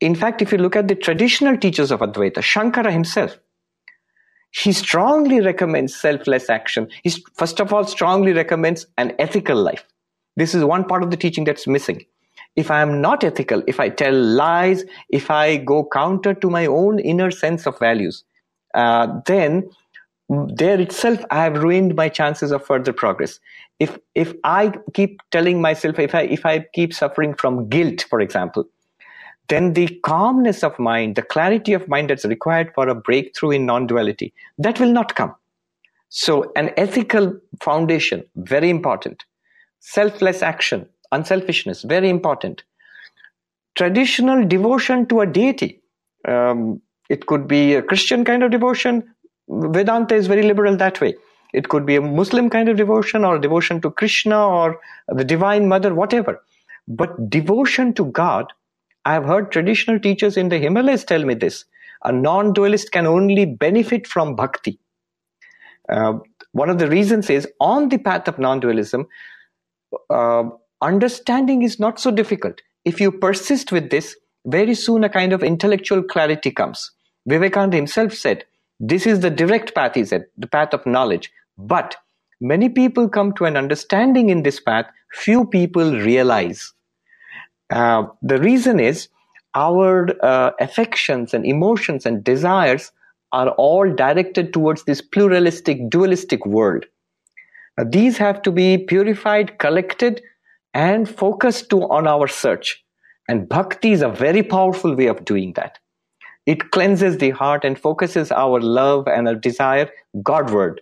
[SPEAKER 2] in fact if you look at the traditional teachers of advaita shankara himself he strongly recommends selfless action. He first of all strongly recommends an ethical life. This is one part of the teaching that's missing. If I am not ethical, if I tell lies, if I go counter to my own inner sense of values, uh, then there itself I have ruined my chances of further progress. If if I keep telling myself, if I if I keep suffering from guilt, for example, then the calmness of mind, the clarity of mind that's required for a breakthrough in non-duality, that will not come. So an ethical foundation, very important. Selfless action, unselfishness, very important. Traditional devotion to a deity. Um, it could be a Christian kind of devotion. Vedanta is very liberal that way. It could be a Muslim kind of devotion or devotion to Krishna or the Divine Mother, whatever. But devotion to God, I have heard traditional teachers in the Himalayas tell me this. A non dualist can only benefit from bhakti. Uh, one of the reasons is on the path of non dualism, uh, understanding is not so difficult. If you persist with this, very soon a kind of intellectual clarity comes. Vivekananda himself said, This is the direct path, he said, the path of knowledge. But many people come to an understanding in this path, few people realize. Uh, the reason is our uh, affections and emotions and desires are all directed towards this pluralistic, dualistic world. Uh, these have to be purified, collected, and focused to on our search. And bhakti is a very powerful way of doing that. It cleanses the heart and focuses our love and our desire Godward.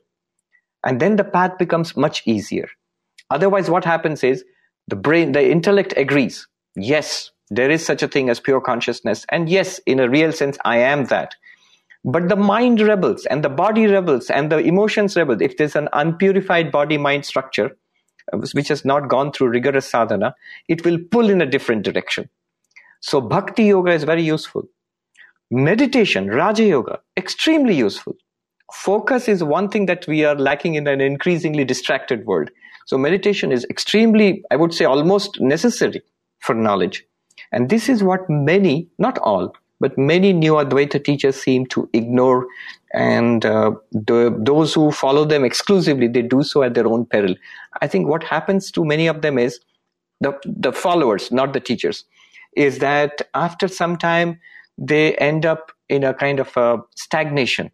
[SPEAKER 2] And then the path becomes much easier. Otherwise, what happens is the brain, the intellect agrees. Yes, there is such a thing as pure consciousness. And yes, in a real sense, I am that. But the mind rebels and the body rebels and the emotions rebel. If there's an unpurified body mind structure, uh, which has not gone through rigorous sadhana, it will pull in a different direction. So bhakti yoga is very useful. Meditation, Raja Yoga, extremely useful. Focus is one thing that we are lacking in an increasingly distracted world. So meditation is extremely, I would say almost necessary for knowledge. And this is what many, not all, but many new Advaita teachers seem to ignore and uh, the, those who follow them exclusively they do so at their own peril i think what happens to many of them is the the followers not the teachers is that after some time they end up in a kind of a stagnation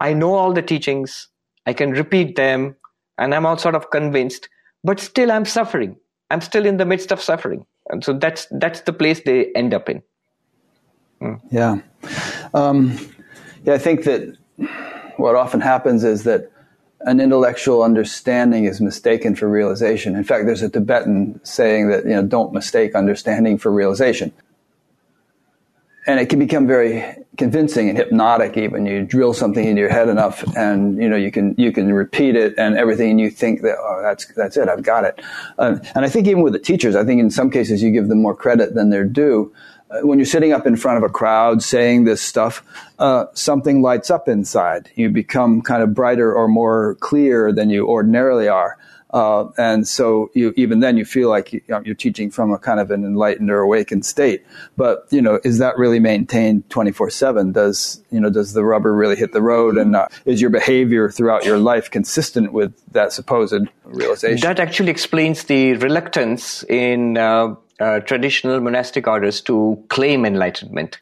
[SPEAKER 2] i know all the teachings I can repeat them, and I'm all sort of convinced, but still I'm suffering. I'm still in the midst of suffering. And so that's that's the place they end up in.
[SPEAKER 1] Mm. Yeah. Um, yeah, I think that what often happens is that an intellectual understanding is mistaken for realization. In fact, there's a Tibetan saying that, you know, don't mistake understanding for realization. And it can become very convincing and hypnotic even. You drill something into your head enough and, you know, you can, you can repeat it and everything you think that, oh, that's, that's it, I've got it. Uh, and I think even with the teachers, I think in some cases you give them more credit than they're due uh, when you're sitting up in front of a crowd saying this stuff, uh, something lights up inside. You become kind of brighter or more clear than you ordinarily are. Uh, and so you, even then you feel like you, are teaching from a kind of an enlightened or awakened state. But, you know, is that really maintained 24 seven? Does, you know, does the rubber really hit the road? And uh, is your behavior throughout your life consistent with that supposed realization?
[SPEAKER 2] That actually explains the reluctance in, uh, uh, traditional monastic orders to claim enlightenment.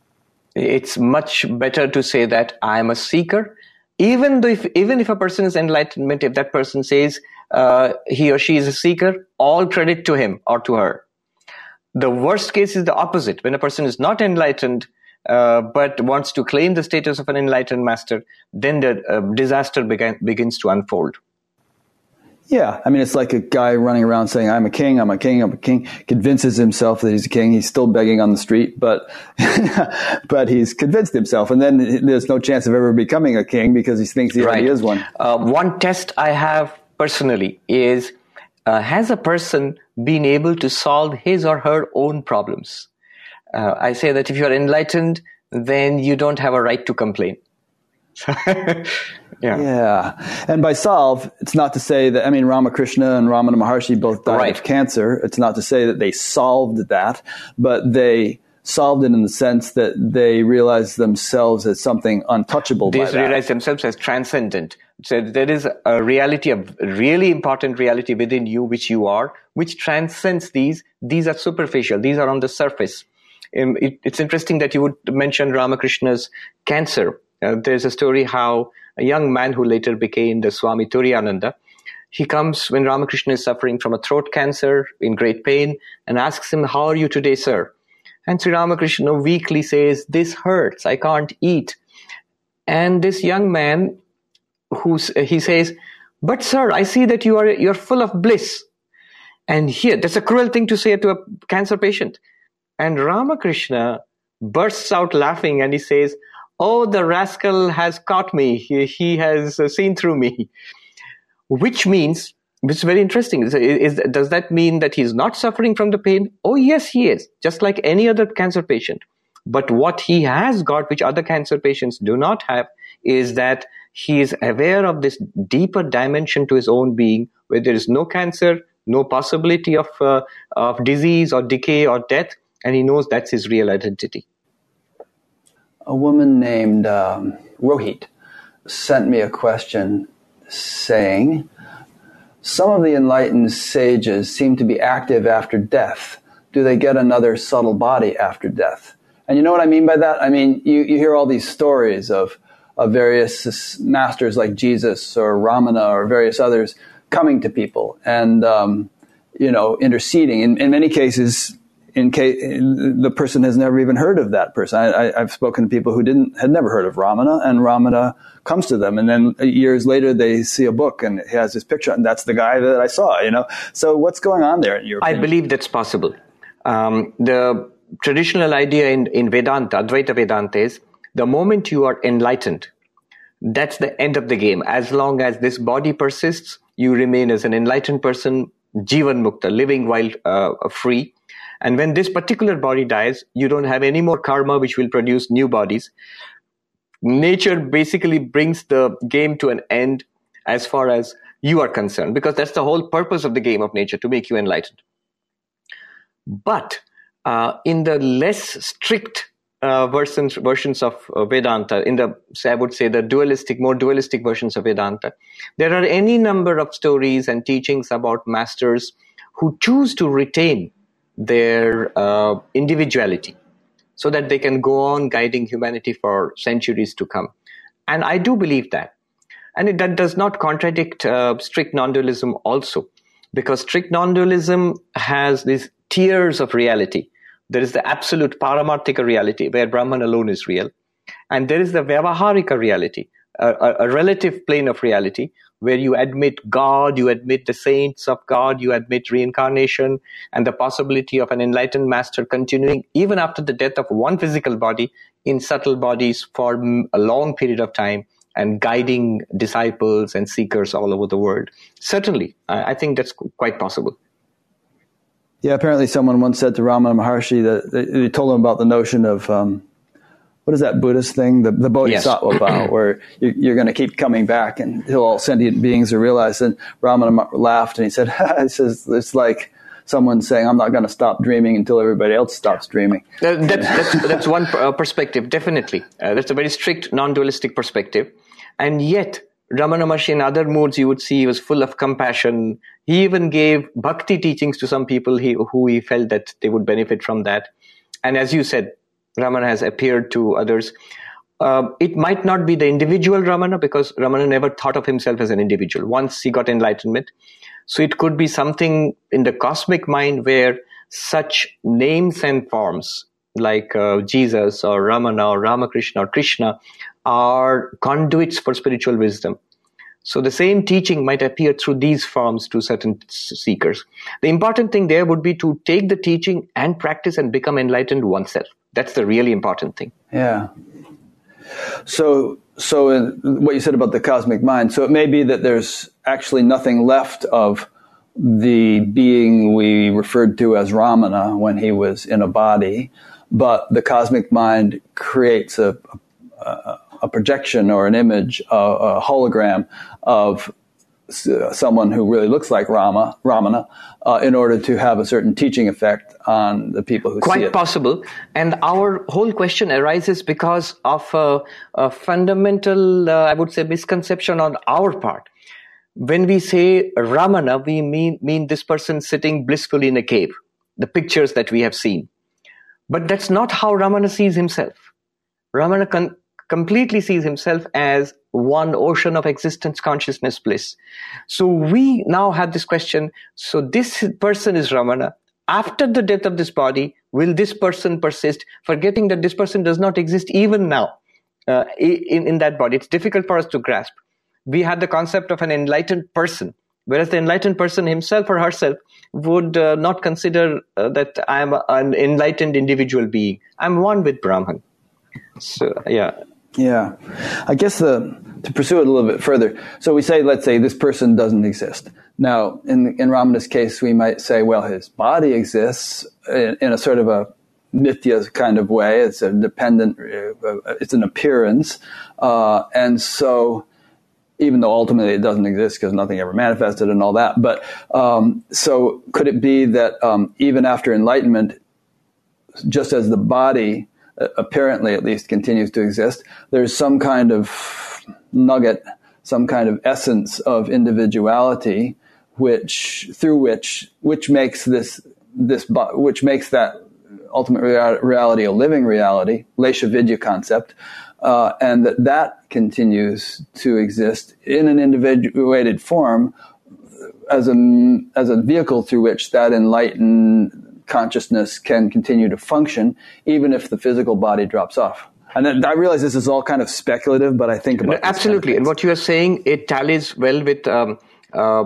[SPEAKER 2] It's much better to say that I am a seeker, even though if, even if a person is enlightenment, if that person says uh, he or she is a seeker, all credit to him or to her. The worst case is the opposite. When a person is not enlightened, uh, but wants to claim the status of an enlightened master, then the uh, disaster began, begins to unfold.
[SPEAKER 1] Yeah, I mean, it's like a guy running around saying, "I'm a king, I'm a king, I'm a king." Convinces himself that he's a king. He's still begging on the street, but but he's convinced himself, and then there's no chance of ever becoming a king because he thinks he right. already is one.
[SPEAKER 2] Uh, one test I have personally is: uh, Has a person been able to solve his or her own problems? Uh, I say that if you are enlightened, then you don't have a right to complain.
[SPEAKER 1] Yeah. Yeah. And by solve, it's not to say that, I mean, Ramakrishna and Ramana Maharshi both died right. of cancer. It's not to say that they solved that, but they solved it in the sense that they realized themselves as something untouchable.
[SPEAKER 2] They realized themselves as transcendent. So there is a reality, a really important reality within you, which you are, which transcends these. These are superficial. These are on the surface. Um, it, it's interesting that you would mention Ramakrishna's cancer. Uh, there's a story how a young man who later became the Swami Turiyananda. He comes when Ramakrishna is suffering from a throat cancer in great pain and asks him, How are you today, sir? And Sri Ramakrishna weakly says, This hurts, I can't eat. And this young man, who's, he says, But sir, I see that you are you're full of bliss. And here, that's a cruel thing to say to a cancer patient. And Ramakrishna bursts out laughing and he says, oh, the rascal has caught me. He, he has uh, seen through me. Which means, which is very interesting. Is, is, does that mean that he's not suffering from the pain? Oh, yes, he is, just like any other cancer patient. But what he has got, which other cancer patients do not have, is that he is aware of this deeper dimension to his own being, where there is no cancer, no possibility of, uh, of disease or decay or death, and he knows that's his real identity
[SPEAKER 1] a woman named um, Rohit sent me a question saying, Some of the enlightened sages seem to be active after death. Do they get another subtle body after death? And you know what I mean by that? I mean, you, you hear all these stories of, of various masters like Jesus or Ramana or various others coming to people and, um, you know, interceding. In, in many cases, in case the person has never even heard of that person. I, have spoken to people who didn't had never heard of Ramana, and Ramana comes to them, and then years later they see a book and it has his picture, and that's the guy that I saw. You know, so what's going on there? In your
[SPEAKER 2] I believe that's possible. Um, the traditional idea in, in Vedanta, Advaita Vedanta, is the moment you are enlightened, that's the end of the game. As long as this body persists, you remain as an enlightened person, jivan mukta, living while uh, free and when this particular body dies, you don't have any more karma which will produce new bodies. Nature basically brings the game to an end as far as you are concerned, because that's the whole purpose of the game of nature to make you enlightened. But uh, in the less strict uh, versions versions of uh, Vedanta, in the I would say the dualistic, more dualistic versions of Vedanta, there are any number of stories and teachings about masters who choose to retain their uh, individuality so that they can go on guiding humanity for centuries to come. And I do believe that. And it, that does not contradict uh, strict non dualism also, because strict non dualism has these tiers of reality. There is the absolute paramarthika reality, where Brahman alone is real. And there is the Vyavaharika reality, a, a, a relative plane of reality, where you admit God, you admit the saints of God, you admit reincarnation and the possibility of an enlightened master continuing even after the death of one physical body in subtle bodies for a long period of time and guiding disciples and seekers all over the world. Certainly, I think that's quite possible.
[SPEAKER 1] Yeah, apparently someone once said to Ramana Maharshi that they told him about the notion of um, what is that Buddhist thing, the, the Bodhisattva yes. vow, where you, are going to keep coming back until all sentient beings are realized. And Ramana laughed and he said, he says, it's like someone saying, I'm not going to stop dreaming until everybody else stops dreaming.
[SPEAKER 2] Uh, that's, that's, that's, one uh, perspective, definitely. Uh, that's a very strict, non-dualistic perspective. And yet, Ramana Maharshi in other moods, you would see he was full of compassion. He even gave bhakti teachings to some people he, who he felt that they would benefit from that. And as you said, Ramana has appeared to others. Uh, it might not be the individual Ramana because Ramana never thought of himself as an individual once he got enlightenment. So it could be something in the cosmic mind where such names and forms like uh, Jesus or Ramana or Ramakrishna or Krishna are conduits for spiritual wisdom. So the same teaching might appear through these forms to certain seekers. The important thing there would be to take the teaching and practice and become enlightened oneself. That's the really important thing.
[SPEAKER 1] Yeah. So, so in what you said about the cosmic mind, so it may be that there's actually nothing left of the being we referred to as Ramana when he was in a body, but the cosmic mind creates a, a, a projection or an image, a, a hologram of someone who really looks like Rama, Ramana, uh, in order to have a certain teaching effect on the people who
[SPEAKER 2] Quite
[SPEAKER 1] see it.
[SPEAKER 2] Quite possible. And our whole question arises because of a, a fundamental, uh, I would say, misconception on our part. When we say Ramana, we mean, mean this person sitting blissfully in a cave, the pictures that we have seen. But that's not how Ramana sees himself. Ramana con- completely sees himself as one ocean of existence consciousness bliss. So we now have this question. So this person is Ramana. After the death of this body, will this person persist, forgetting that this person does not exist even now uh, in, in that body? It's difficult for us to grasp. We had the concept of an enlightened person, whereas the enlightened person himself or herself would uh, not consider uh, that I am an enlightened individual being. I'm one with Brahman. So, yeah.
[SPEAKER 1] Yeah, I guess the, to pursue it a little bit further. So we say, let's say this person doesn't exist. Now, in in Ramana's case, we might say, well, his body exists in, in a sort of a mithya kind of way. It's a dependent. Uh, it's an appearance, uh, and so even though ultimately it doesn't exist because nothing ever manifested and all that. But um, so could it be that um, even after enlightenment, just as the body apparently at least continues to exist, there's some kind of nugget, some kind of essence of individuality, which through which which makes this this which makes that ultimate reality a living reality, Lesha Avidya concept, uh, and that that continues to exist in an individuated form as a as a vehicle through which that enlightened consciousness can continue to function even if the physical body drops off. And then I realize this is all kind of speculative, but I think about
[SPEAKER 2] absolutely.
[SPEAKER 1] Kind
[SPEAKER 2] of and what you are saying, it tallies well with um, uh,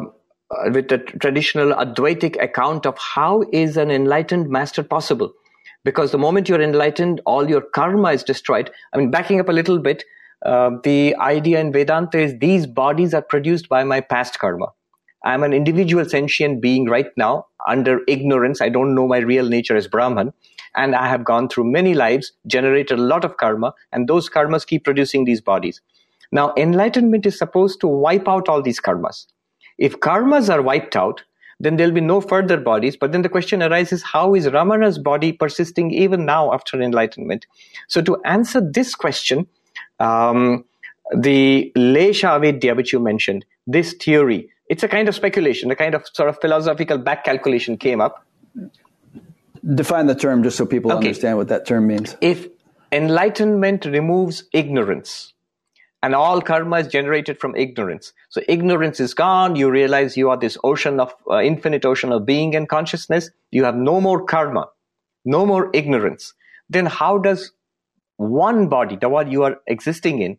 [SPEAKER 2] with the traditional Advaitic account of how is an enlightened master possible. Because the moment you're enlightened, all your karma is destroyed. I mean, backing up a little bit, uh, the idea in Vedanta is these bodies are produced by my past karma. I'm an individual sentient being right now under ignorance. I don't know my real nature as Brahman. And I have gone through many lives, generated a lot of karma, and those karmas keep producing these bodies. Now, enlightenment is supposed to wipe out all these karmas. If karmas are wiped out, then there'll be no further bodies. But then the question arises how is Ramana's body persisting even now after enlightenment? So, to answer this question, um, the Lesha Avidya, which you mentioned, this theory it's a kind of speculation, a kind of sort of philosophical back calculation came up.
[SPEAKER 1] Define the term just so people okay. understand what that term means.
[SPEAKER 2] If enlightenment removes ignorance, and all karma is generated from ignorance. So ignorance is gone. You realize you are this ocean of uh, infinite ocean of being and consciousness. You have no more karma, no more ignorance. Then how does one body, the one you are existing in,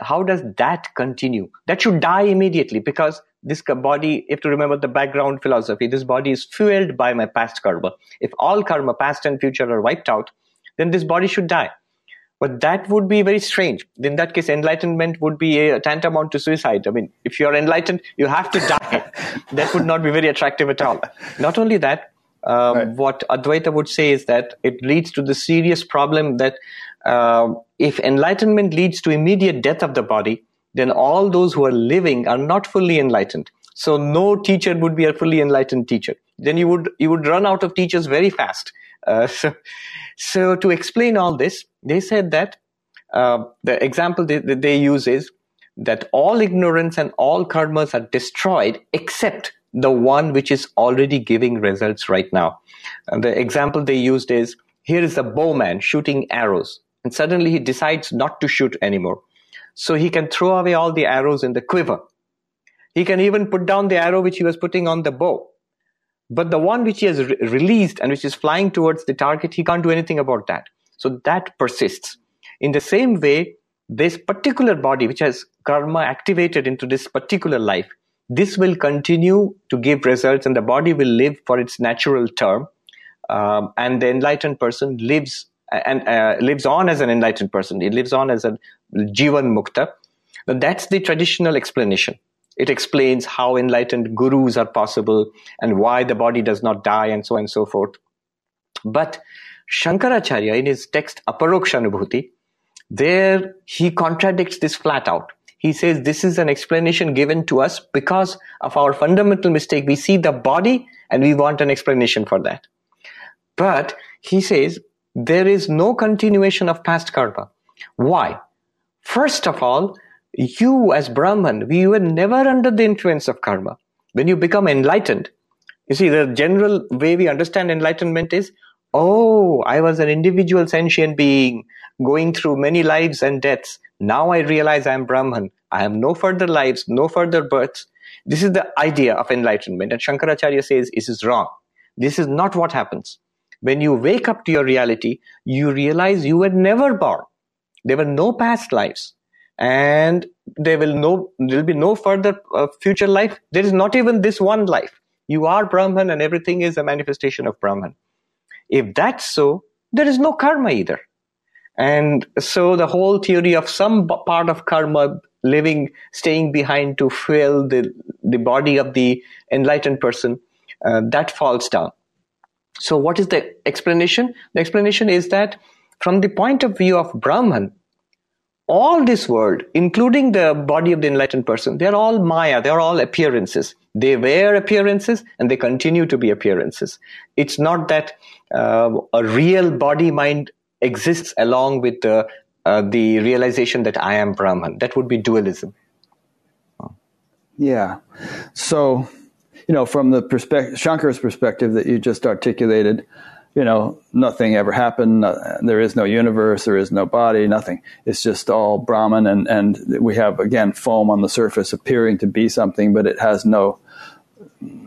[SPEAKER 2] how does that continue? That should die immediately because this body, you have to remember the background philosophy. This body is fueled by my past karma. If all karma, past and future, are wiped out, then this body should die. But that would be very strange. In that case, enlightenment would be a tantamount to suicide. I mean, if you are enlightened, you have to die. that would not be very attractive at all. Not only that, um, right. what Advaita would say is that it leads to the serious problem that uh, if enlightenment leads to immediate death of the body, then all those who are living are not fully enlightened. So no teacher would be a fully enlightened teacher. Then you would you would run out of teachers very fast. Uh, so, so to explain all this, they said that uh, the example they, that they use is that all ignorance and all karmas are destroyed except the one which is already giving results right now. And the example they used is here is a bowman shooting arrows, and suddenly he decides not to shoot anymore. So he can throw away all the arrows in the quiver. He can even put down the arrow which he was putting on the bow. But the one which he has re- released and which is flying towards the target, he can't do anything about that. So that persists. In the same way, this particular body, which has karma activated into this particular life, this will continue to give results and the body will live for its natural term. Um, and the enlightened person lives and uh, lives on as an enlightened person. He lives on as a jivan mukta. But that's the traditional explanation. It explains how enlightened gurus are possible and why the body does not die and so on and so forth. But Shankaracharya, in his text Aparokshanubhuti, there he contradicts this flat out. He says this is an explanation given to us because of our fundamental mistake. We see the body and we want an explanation for that. But he says there is no continuation of past karma. Why? First of all, you as Brahman, we were never under the influence of karma. When you become enlightened, you see, the general way we understand enlightenment is, oh, I was an individual sentient being going through many lives and deaths. Now I realize I am Brahman. I have no further lives, no further births. This is the idea of enlightenment. And Shankaracharya says this is wrong. This is not what happens. When you wake up to your reality, you realize you were never born. There were no past lives. And there will no there will be no further uh, future life. There is not even this one life. You are brahman and everything is a manifestation of brahman. If that's so there is no karma either. And so the whole theory of some part of karma living staying behind to fill the the body of the enlightened person uh, that falls down so what is the explanation the explanation is that from the point of view of brahman all this world, including the body of the enlightened person, they're all Maya, they're all appearances. They were appearances and they continue to be appearances. It's not that uh, a real body mind exists along with the, uh, the realization that I am Brahman. That would be dualism.
[SPEAKER 1] Yeah. So, you know, from the perspective, Shankar's perspective that you just articulated, you know, nothing ever happened. there is no universe. There is no body. Nothing. It's just all Brahman, and and we have again foam on the surface, appearing to be something, but it has no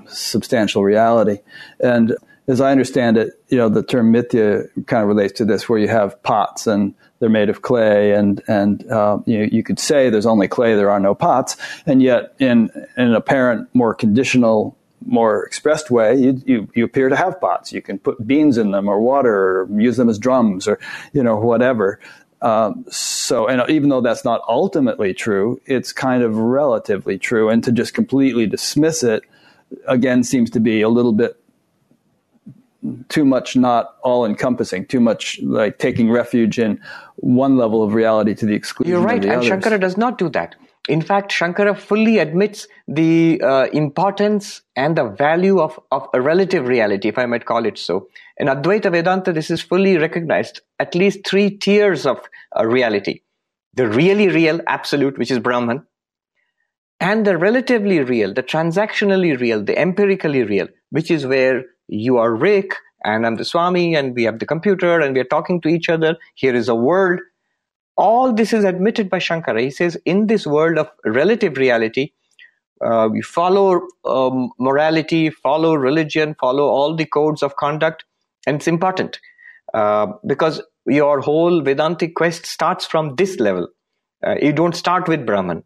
[SPEAKER 1] substantial reality. And as I understand it, you know, the term mithya kind of relates to this, where you have pots and they're made of clay, and and uh, you you could say there's only clay, there are no pots, and yet in, in an apparent more conditional more expressed way, you, you, you, appear to have pots. You can put beans in them or water or use them as drums or, you know, whatever. Um, so, and even though that's not ultimately true, it's kind of relatively true. And to just completely dismiss it, again, seems to be a little bit too much not all encompassing, too much like taking refuge in one level of reality to the exclusion
[SPEAKER 2] You're right,
[SPEAKER 1] and
[SPEAKER 2] others. Shankara does not do that. In fact, Shankara fully admits the uh, importance and the value of, of a relative reality, if I might call it so. In Advaita Vedanta, this is fully recognized, at least three tiers of uh, reality. The really real, absolute, which is Brahman, and the relatively real, the transactionally real, the empirically real, which is where you are Rick and I'm the Swami and we have the computer and we are talking to each other. Here is a world all this is admitted by Shankara. He says, in this world of relative reality, uh, we follow um, morality, follow religion, follow all the codes of conduct, and it's important uh, because your whole Vedantic quest starts from this level. Uh, you don't start with Brahman.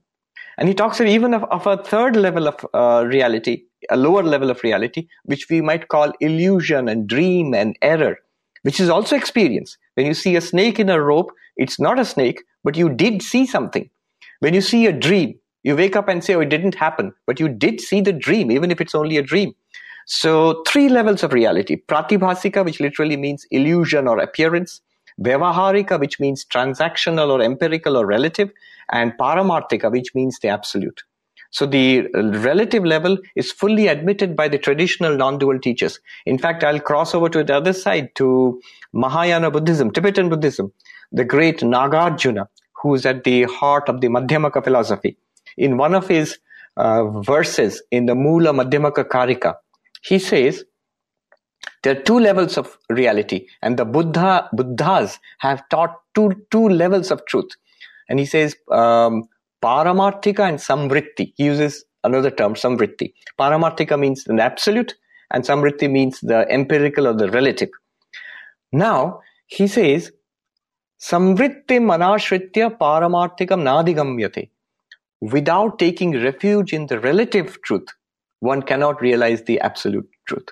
[SPEAKER 2] And he talks even of, of a third level of uh, reality, a lower level of reality, which we might call illusion and dream and error, which is also experience. When you see a snake in a rope, it's not a snake, but you did see something. When you see a dream, you wake up and say, oh, it didn't happen, but you did see the dream, even if it's only a dream. So, three levels of reality Pratibhasika, which literally means illusion or appearance, Vyavaharika, which means transactional or empirical or relative, and Paramarthika, which means the absolute. So the relative level is fully admitted by the traditional non-dual teachers. In fact, I'll cross over to the other side to Mahayana Buddhism, Tibetan Buddhism, the great Nagarjuna, who is at the heart of the Madhyamaka philosophy. In one of his uh, verses in the Mula Madhyamaka Karika, he says, there are two levels of reality, and the Buddha Buddhas have taught two two levels of truth. And he says, um, Paramarthika and Samvritti. He uses another term, Samvritti. Paramarthika means an absolute, and Samvritti means the empirical or the relative. Now, he says, Samvritti manashritya paramarthikam nadigamyate. Without taking refuge in the relative truth, one cannot realize the absolute truth.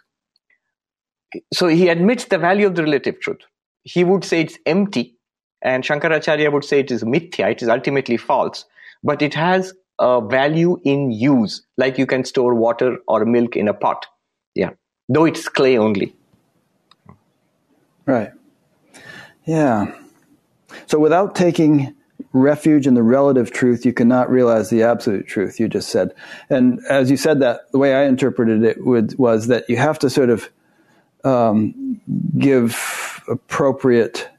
[SPEAKER 2] So he admits the value of the relative truth. He would say it's empty, and Shankaracharya would say it is mithya, it is ultimately false but it has a value in use, like you can store water or milk in a pot. Yeah, though it's clay only.
[SPEAKER 1] Right. Yeah. So without taking refuge in the relative truth, you cannot realize the absolute truth, you just said. And as you said that, the way I interpreted it would, was that you have to sort of um, give appropriate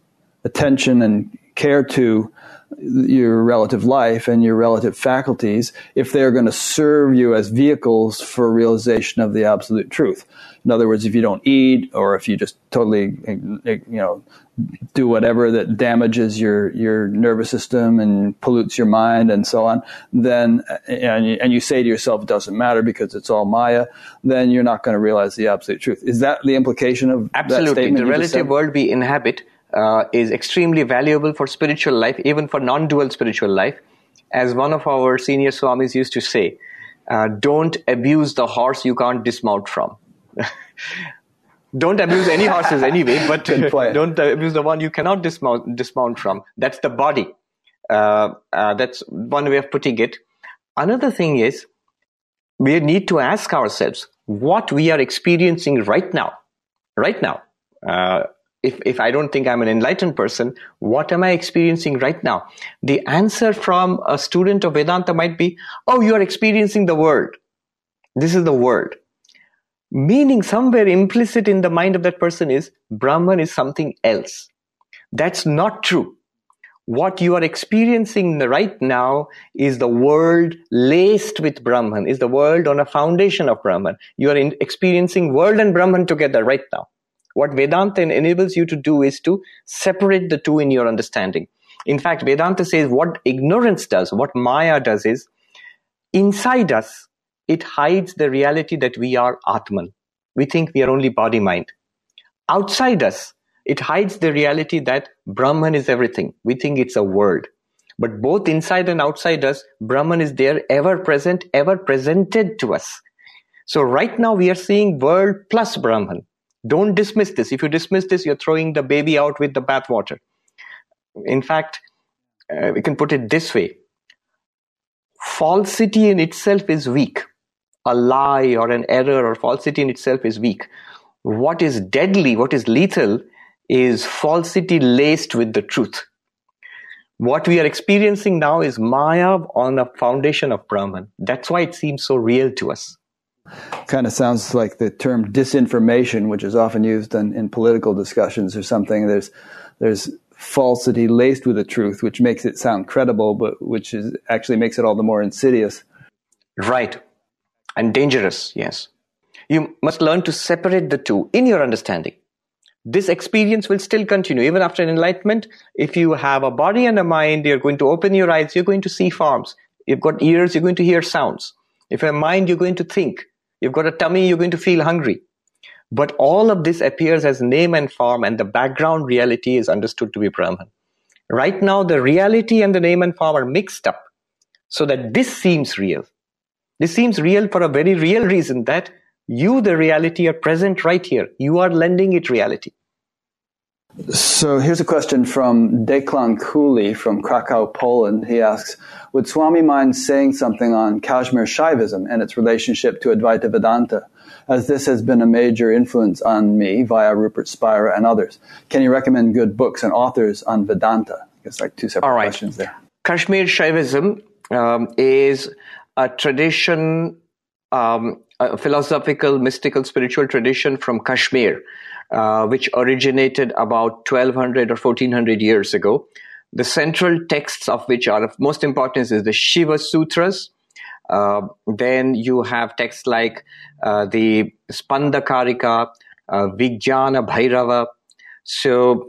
[SPEAKER 1] attention and care to your relative life and your relative faculties if they're going to serve you as vehicles for realization of the absolute truth. In other words, if you don't eat or if you just totally, eh, eh, you know, do whatever that damages your, your nervous system and pollutes your mind and so on, then, eh, and you, and you say to yourself, it doesn't matter because it's all Maya, then you're not going to realize the absolute truth. Is that the implication of
[SPEAKER 2] Absolutely. the relative world we inhabit uh, is extremely valuable for spiritual life, even for non dual spiritual life. As one of our senior Swamis used to say, uh, don't abuse the horse you can't dismount from. don't abuse any horses anyway, but don't abuse the one you cannot dismount, dismount from. That's the body. Uh, uh, that's one way of putting it. Another thing is, we need to ask ourselves what we are experiencing right now. Right now. Uh, if, if I don't think I'm an enlightened person, what am I experiencing right now? The answer from a student of Vedanta might be, oh, you are experiencing the world. This is the world. Meaning somewhere implicit in the mind of that person is Brahman is something else. That's not true. What you are experiencing right now is the world laced with Brahman, is the world on a foundation of Brahman. You are in, experiencing world and Brahman together right now. What Vedanta enables you to do is to separate the two in your understanding. In fact, Vedanta says what ignorance does, what Maya does is, inside us, it hides the reality that we are Atman. We think we are only body mind. Outside us, it hides the reality that Brahman is everything. We think it's a world. But both inside and outside us, Brahman is there, ever present, ever presented to us. So right now we are seeing world plus Brahman. Don't dismiss this. If you dismiss this, you're throwing the baby out with the bathwater. In fact, uh, we can put it this way falsity in itself is weak. A lie or an error or falsity in itself is weak. What is deadly, what is lethal, is falsity laced with the truth. What we are experiencing now is Maya on a foundation of Brahman. That's why it seems so real to us
[SPEAKER 1] kind of sounds like the term disinformation, which is often used in, in political discussions or something. There's there's falsity laced with the truth, which makes it sound credible, but which is actually makes it all the more insidious.
[SPEAKER 2] Right, and dangerous. Yes, you must learn to separate the two in your understanding. this experience will still continue even after enlightenment if you have a body and a mind you're going to open your eyes you're going to see forms you've got ears you're going to hear sounds if you have a mind you're going to think you've got a tummy you're going to feel hungry but all of this appears as name and form and the background reality is understood to be brahman right now the reality and the name and form are mixed up so that this seems real this seems real for a very real reason that you, the reality, are present right here. You are lending it reality.
[SPEAKER 1] So here's a question from Deklan Cooley from Krakow, Poland. He asks, would Swami mind saying something on Kashmir Shaivism and its relationship to Advaita Vedanta, as this has been a major influence on me via Rupert Spira and others? Can you recommend good books and authors on Vedanta? It's like two separate
[SPEAKER 2] All right.
[SPEAKER 1] questions there.
[SPEAKER 2] Kashmir Shaivism um, is a tradition, um, a philosophical, mystical, spiritual tradition from Kashmir, uh, which originated about 1200 or 1400 years ago. The central texts of which are of most importance is the Shiva Sutras. Uh, then you have texts like uh, the Spandakarika, uh, Vijnana Bhairava. So,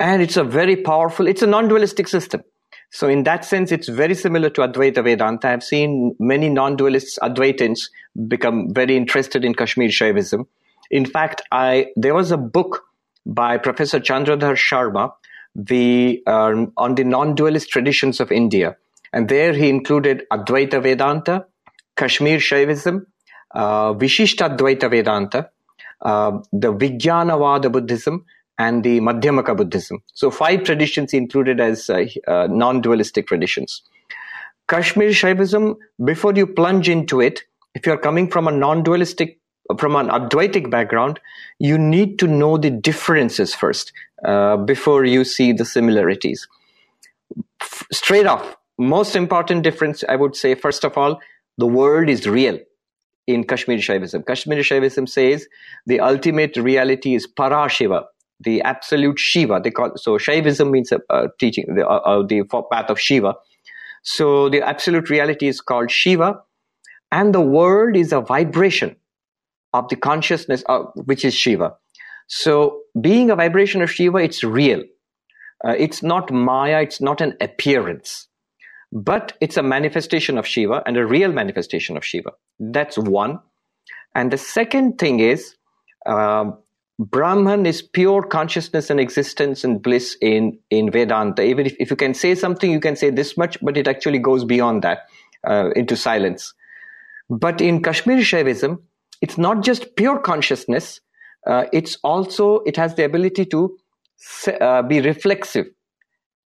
[SPEAKER 2] and it's a very powerful, it's a non-dualistic system. So in that sense, it's very similar to Advaita Vedanta. I've seen many non-dualists, Advaitins, become very interested in Kashmir Shaivism. In fact, I there was a book by Professor Chandradhar Sharma, the um, on the non-dualist traditions of India, and there he included Advaita Vedanta, Kashmir Shaivism, uh, Vishishta Vedanta, uh, the Vijnanavada Buddhism, and the Madhyamaka Buddhism. So five traditions included as uh, uh, non-dualistic traditions. Kashmir Shaivism, before you plunge into it, if you're coming from a non-dualistic, from an Advaitic background, you need to know the differences first uh, before you see the similarities. F- straight off, most important difference, I would say, first of all, the world is real in Kashmir Shaivism. Kashmir Shaivism says the ultimate reality is Parashiva, the absolute Shiva. They call so Shaivism means uh, teaching the, uh, uh, the path of Shiva. So the absolute reality is called Shiva, and the world is a vibration of the consciousness, uh, which is Shiva. So being a vibration of Shiva, it's real. Uh, it's not Maya. It's not an appearance, but it's a manifestation of Shiva and a real manifestation of Shiva. That's one. And the second thing is, um, Brahman is pure consciousness and existence and bliss in, in Vedanta. Even if, if you can say something, you can say this much, but it actually goes beyond that uh, into silence. But in Kashmir Shaivism, it's not just pure consciousness, uh, it's also, it has the ability to uh, be reflexive.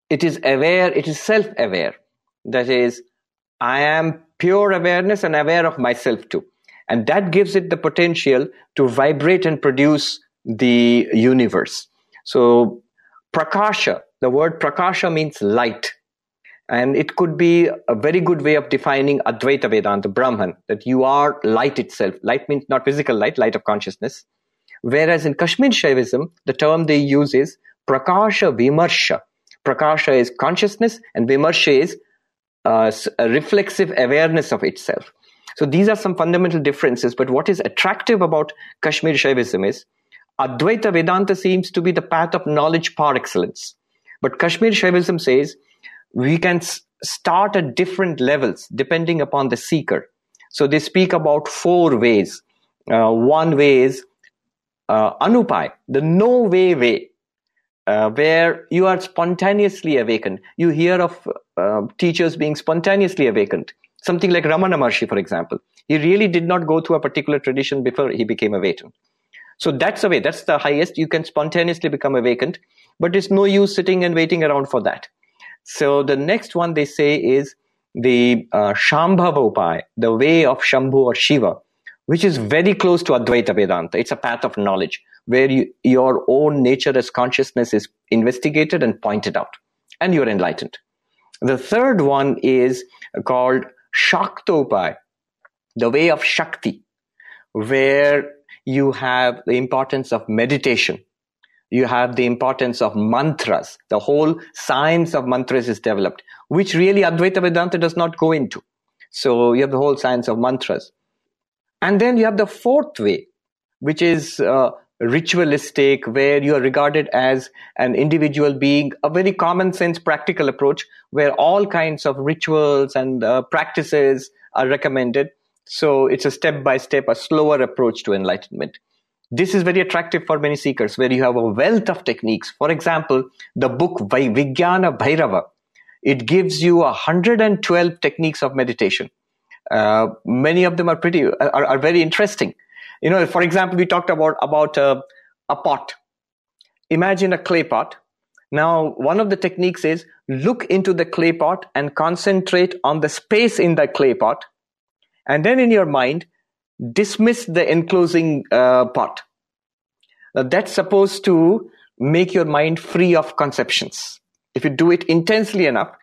[SPEAKER 2] It is aware, it is self aware. That is, I am pure awareness and aware of myself too. And that gives it the potential to vibrate and produce the universe. So, prakasha, the word prakasha means light. And it could be a very good way of defining Advaita Vedanta, Brahman, that you are light itself. Light means not physical light, light of consciousness. Whereas in Kashmir Shaivism, the term they use is Prakasha Vimarsha. Prakasha is consciousness and Vimarsha is uh, a reflexive awareness of itself. So these are some fundamental differences. But what is attractive about Kashmir Shaivism is Advaita Vedanta seems to be the path of knowledge par excellence. But Kashmir Shaivism says we can start at different levels depending upon the seeker. So they speak about four ways. Uh, one way is uh, Anupai, the no way way, uh, where you are spontaneously awakened. You hear of uh, teachers being spontaneously awakened. Something like Ramana Maharshi, for example. He really did not go through a particular tradition before he became awakened. So that's the way, that's the highest. You can spontaneously become awakened, but it's no use sitting and waiting around for that. So the next one they say is the uh, Shambhava Upai, the way of Shambhu or Shiva, which is very close to Advaita Vedanta. It's a path of knowledge where you, your own nature as consciousness is investigated and pointed out, and you're enlightened. The third one is called Shaktopai, the way of Shakti, where you have the importance of meditation. You have the importance of mantras. The whole science of mantras is developed, which really Advaita Vedanta does not go into. So you have the whole science of mantras. And then you have the fourth way, which is uh, ritualistic, where you are regarded as an individual being, a very common sense practical approach where all kinds of rituals and uh, practices are recommended. So it's a step by step, a slower approach to enlightenment. This is very attractive for many seekers where you have a wealth of techniques. For example, the book Vijnana Bhairava, it gives you 112 techniques of meditation. Uh, many of them are pretty, are, are very interesting you know, for example, we talked about about uh, a pot. Imagine a clay pot. Now, one of the techniques is look into the clay pot and concentrate on the space in the clay pot, and then in your mind dismiss the enclosing uh, pot. Now, that's supposed to make your mind free of conceptions. If you do it intensely enough,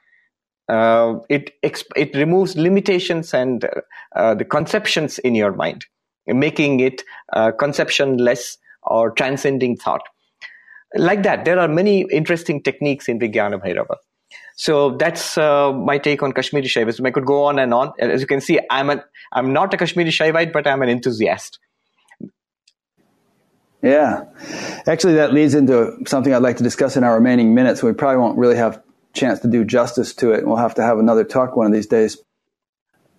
[SPEAKER 2] uh, it it removes limitations and uh, the conceptions in your mind making it uh, conceptionless or transcending thought. Like that, there are many interesting techniques in Vijnana Bhairava. So that's uh, my take on Kashmiri Shaivism. I could go on and on. As you can see, I'm a, I'm not a Kashmiri Shaivite, but I'm an enthusiast.
[SPEAKER 1] Yeah, actually, that leads into something I'd like to discuss in our remaining minutes. We probably won't really have chance to do justice to it. We'll have to have another talk one of these days.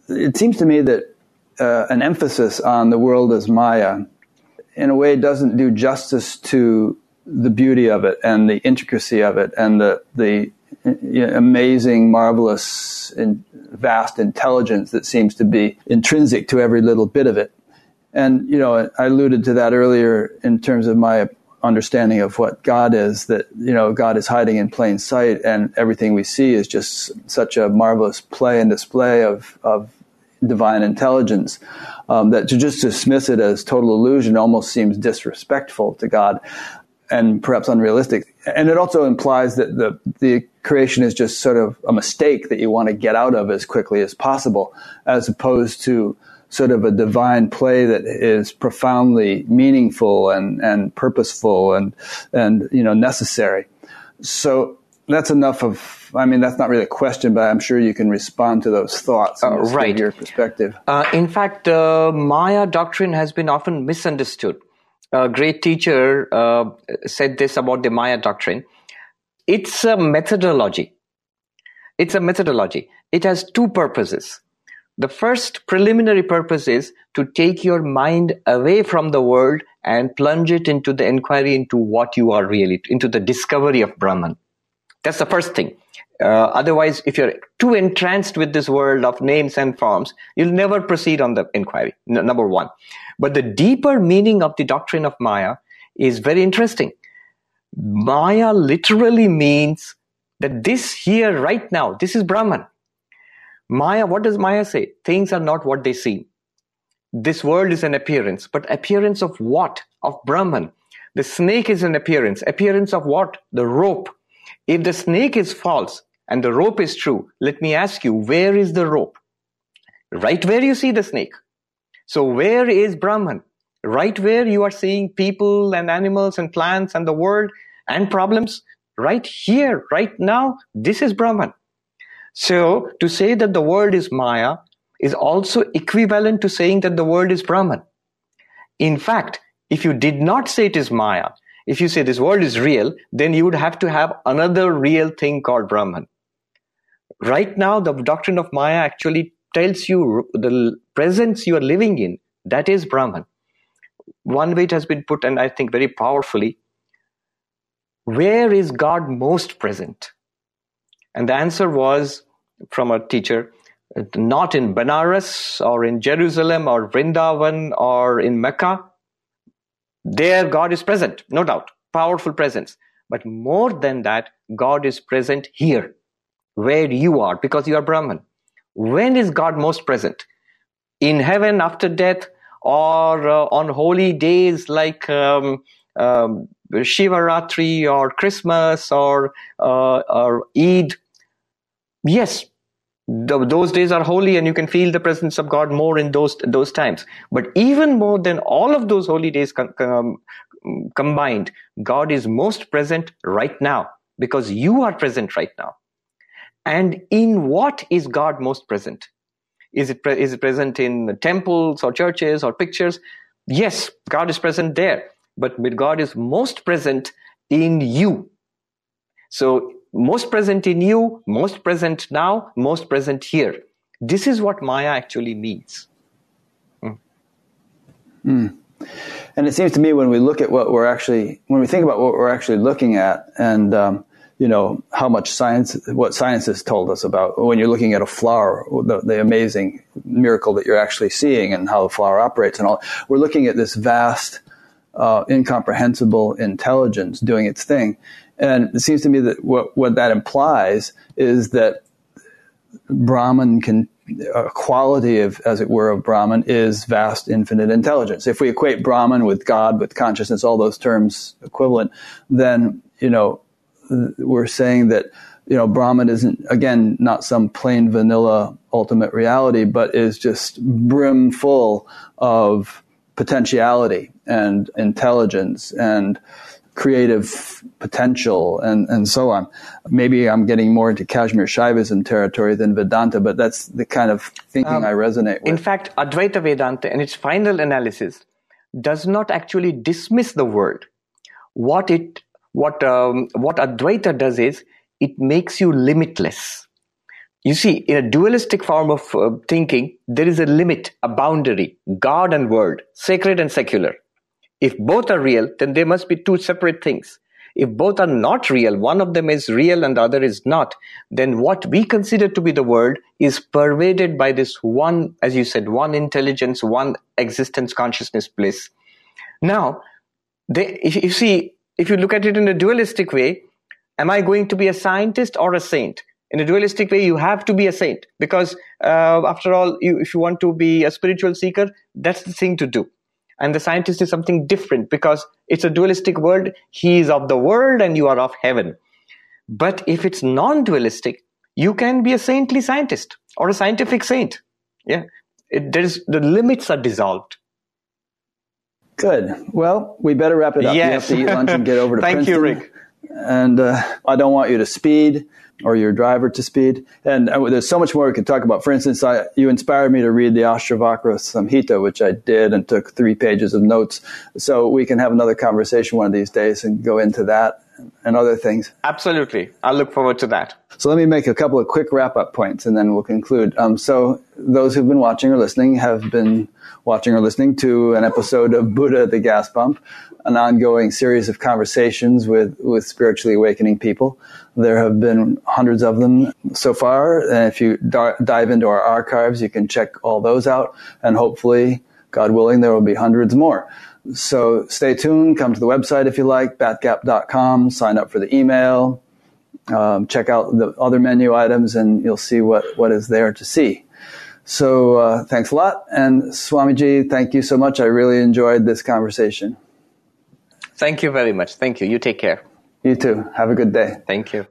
[SPEAKER 1] It seems to me that uh, an emphasis on the world as Maya, in a way, doesn't do justice to the beauty of it and the intricacy of it and the the amazing, marvelous, and vast intelligence that seems to be intrinsic to every little bit of it. And you know, I alluded to that earlier in terms of my understanding of what God is. That you know, God is hiding in plain sight, and everything we see is just such a marvelous play and display of of divine intelligence. Um, that to just dismiss it as total illusion almost seems disrespectful to God and perhaps unrealistic. And it also implies that the the creation is just sort of a mistake that you want to get out of as quickly as possible, as opposed to sort of a divine play that is profoundly meaningful and, and purposeful and and you know necessary. So that's enough of i mean that's not really a question but i'm sure you can respond to those thoughts uh, right. your perspective.
[SPEAKER 2] Uh, in fact uh, maya doctrine has been often misunderstood. A great teacher uh, said this about the maya doctrine it's a methodology it's a methodology it has two purposes the first preliminary purpose is to take your mind away from the world and plunge it into the inquiry into what you are really into the discovery of brahman that's the first thing. Uh, otherwise, if you're too entranced with this world of names and forms, you'll never proceed on the inquiry. N- number one. But the deeper meaning of the doctrine of Maya is very interesting. Maya literally means that this here, right now, this is Brahman. Maya, what does Maya say? Things are not what they seem. This world is an appearance, but appearance of what? Of Brahman. The snake is an appearance. Appearance of what? The rope. If the snake is false and the rope is true, let me ask you, where is the rope? Right where you see the snake. So where is Brahman? Right where you are seeing people and animals and plants and the world and problems. Right here, right now, this is Brahman. So to say that the world is Maya is also equivalent to saying that the world is Brahman. In fact, if you did not say it is Maya, if you say this world is real, then you would have to have another real thing called Brahman. Right now, the doctrine of Maya actually tells you the presence you are living in, that is Brahman. One way it has been put, and I think very powerfully, where is God most present? And the answer was from a teacher, not in Benares or in Jerusalem or Vrindavan or in Mecca, there, God is present, no doubt, powerful presence. But more than that, God is present here, where you are, because you are Brahman. When is God most present? In heaven after death, or uh, on holy days like um, um, Shivaratri or Christmas or, uh, or Eid? Yes, those days are holy and you can feel the presence of God more in those those times. But even more than all of those holy days com- com- combined, God is most present right now because you are present right now. And in what is God most present? Is it, pre- is it present in temples or churches or pictures? Yes, God is present there. But God is most present in you. So most present in you, most present now, most present here. This is what Maya actually means.
[SPEAKER 1] Mm. Mm. And it seems to me when we look at what we're actually, when we think about what we're actually looking at, and um, you know how much science, what science has told us about when you're looking at a flower, the, the amazing miracle that you're actually seeing, and how the flower operates, and all. We're looking at this vast, uh, incomprehensible intelligence doing its thing, and it seems to me that what, what that implies is that Brahman can, a quality of, as it were, of Brahman is vast infinite intelligence. If we equate Brahman with God, with consciousness, all those terms equivalent, then, you know, we're saying that, you know, Brahman isn't, again, not some plain vanilla ultimate reality, but is just brim full of potentiality and intelligence and, creative potential and, and so on. Maybe I'm getting more into Kashmir Shaivism territory than Vedanta, but that's the kind of thinking um, I resonate with.
[SPEAKER 2] In fact, Advaita Vedanta in its final analysis does not actually dismiss the world. What it what um, what Advaita does is it makes you limitless. You see, in a dualistic form of uh, thinking, there is a limit, a boundary, God and world, sacred and secular. If both are real, then they must be two separate things. If both are not real, one of them is real and the other is not, then what we consider to be the world is pervaded by this one, as you said, one intelligence, one existence, consciousness, bliss. Now, they, if you see, if you look at it in a dualistic way, am I going to be a scientist or a saint? In a dualistic way, you have to be a saint because, uh, after all, you, if you want to be a spiritual seeker, that's the thing to do. And the scientist is something different because it's a dualistic world. He is of the world and you are of heaven. But if it's non-dualistic you can be a saintly scientist or a scientific saint. Yeah. It, there's the limits are dissolved.
[SPEAKER 1] Good. Well we better wrap it up.
[SPEAKER 2] Yes.
[SPEAKER 1] you have to eat lunch and get over to
[SPEAKER 2] thank
[SPEAKER 1] Princeton.
[SPEAKER 2] you rick.
[SPEAKER 1] And uh, i don't want you to speed or your driver to speed. And uh, there's so much more we could talk about. For instance, I, you inspired me to read the Ashtavakra Samhita, which I did and took three pages of notes. So we can have another conversation one of these days and go into that and other things.
[SPEAKER 2] Absolutely. I look forward to that.
[SPEAKER 1] So let me make a couple of quick wrap up points and then we'll conclude. Um, so those who've been watching or listening have been watching or listening to an episode of Buddha the Gas Pump, an ongoing series of conversations with, with spiritually awakening people. There have been hundreds of them so far. And if you d- dive into our archives, you can check all those out. And hopefully, God willing, there will be hundreds more. So stay tuned. Come to the website if you like, batgap.com. Sign up for the email. Um, check out the other menu items and you'll see what, what is there to see. So uh, thanks a lot. And Swamiji, thank you so much. I really enjoyed this conversation.
[SPEAKER 2] Thank you very much. Thank you. You take care.
[SPEAKER 1] You too. Have a good day.
[SPEAKER 2] Thank you.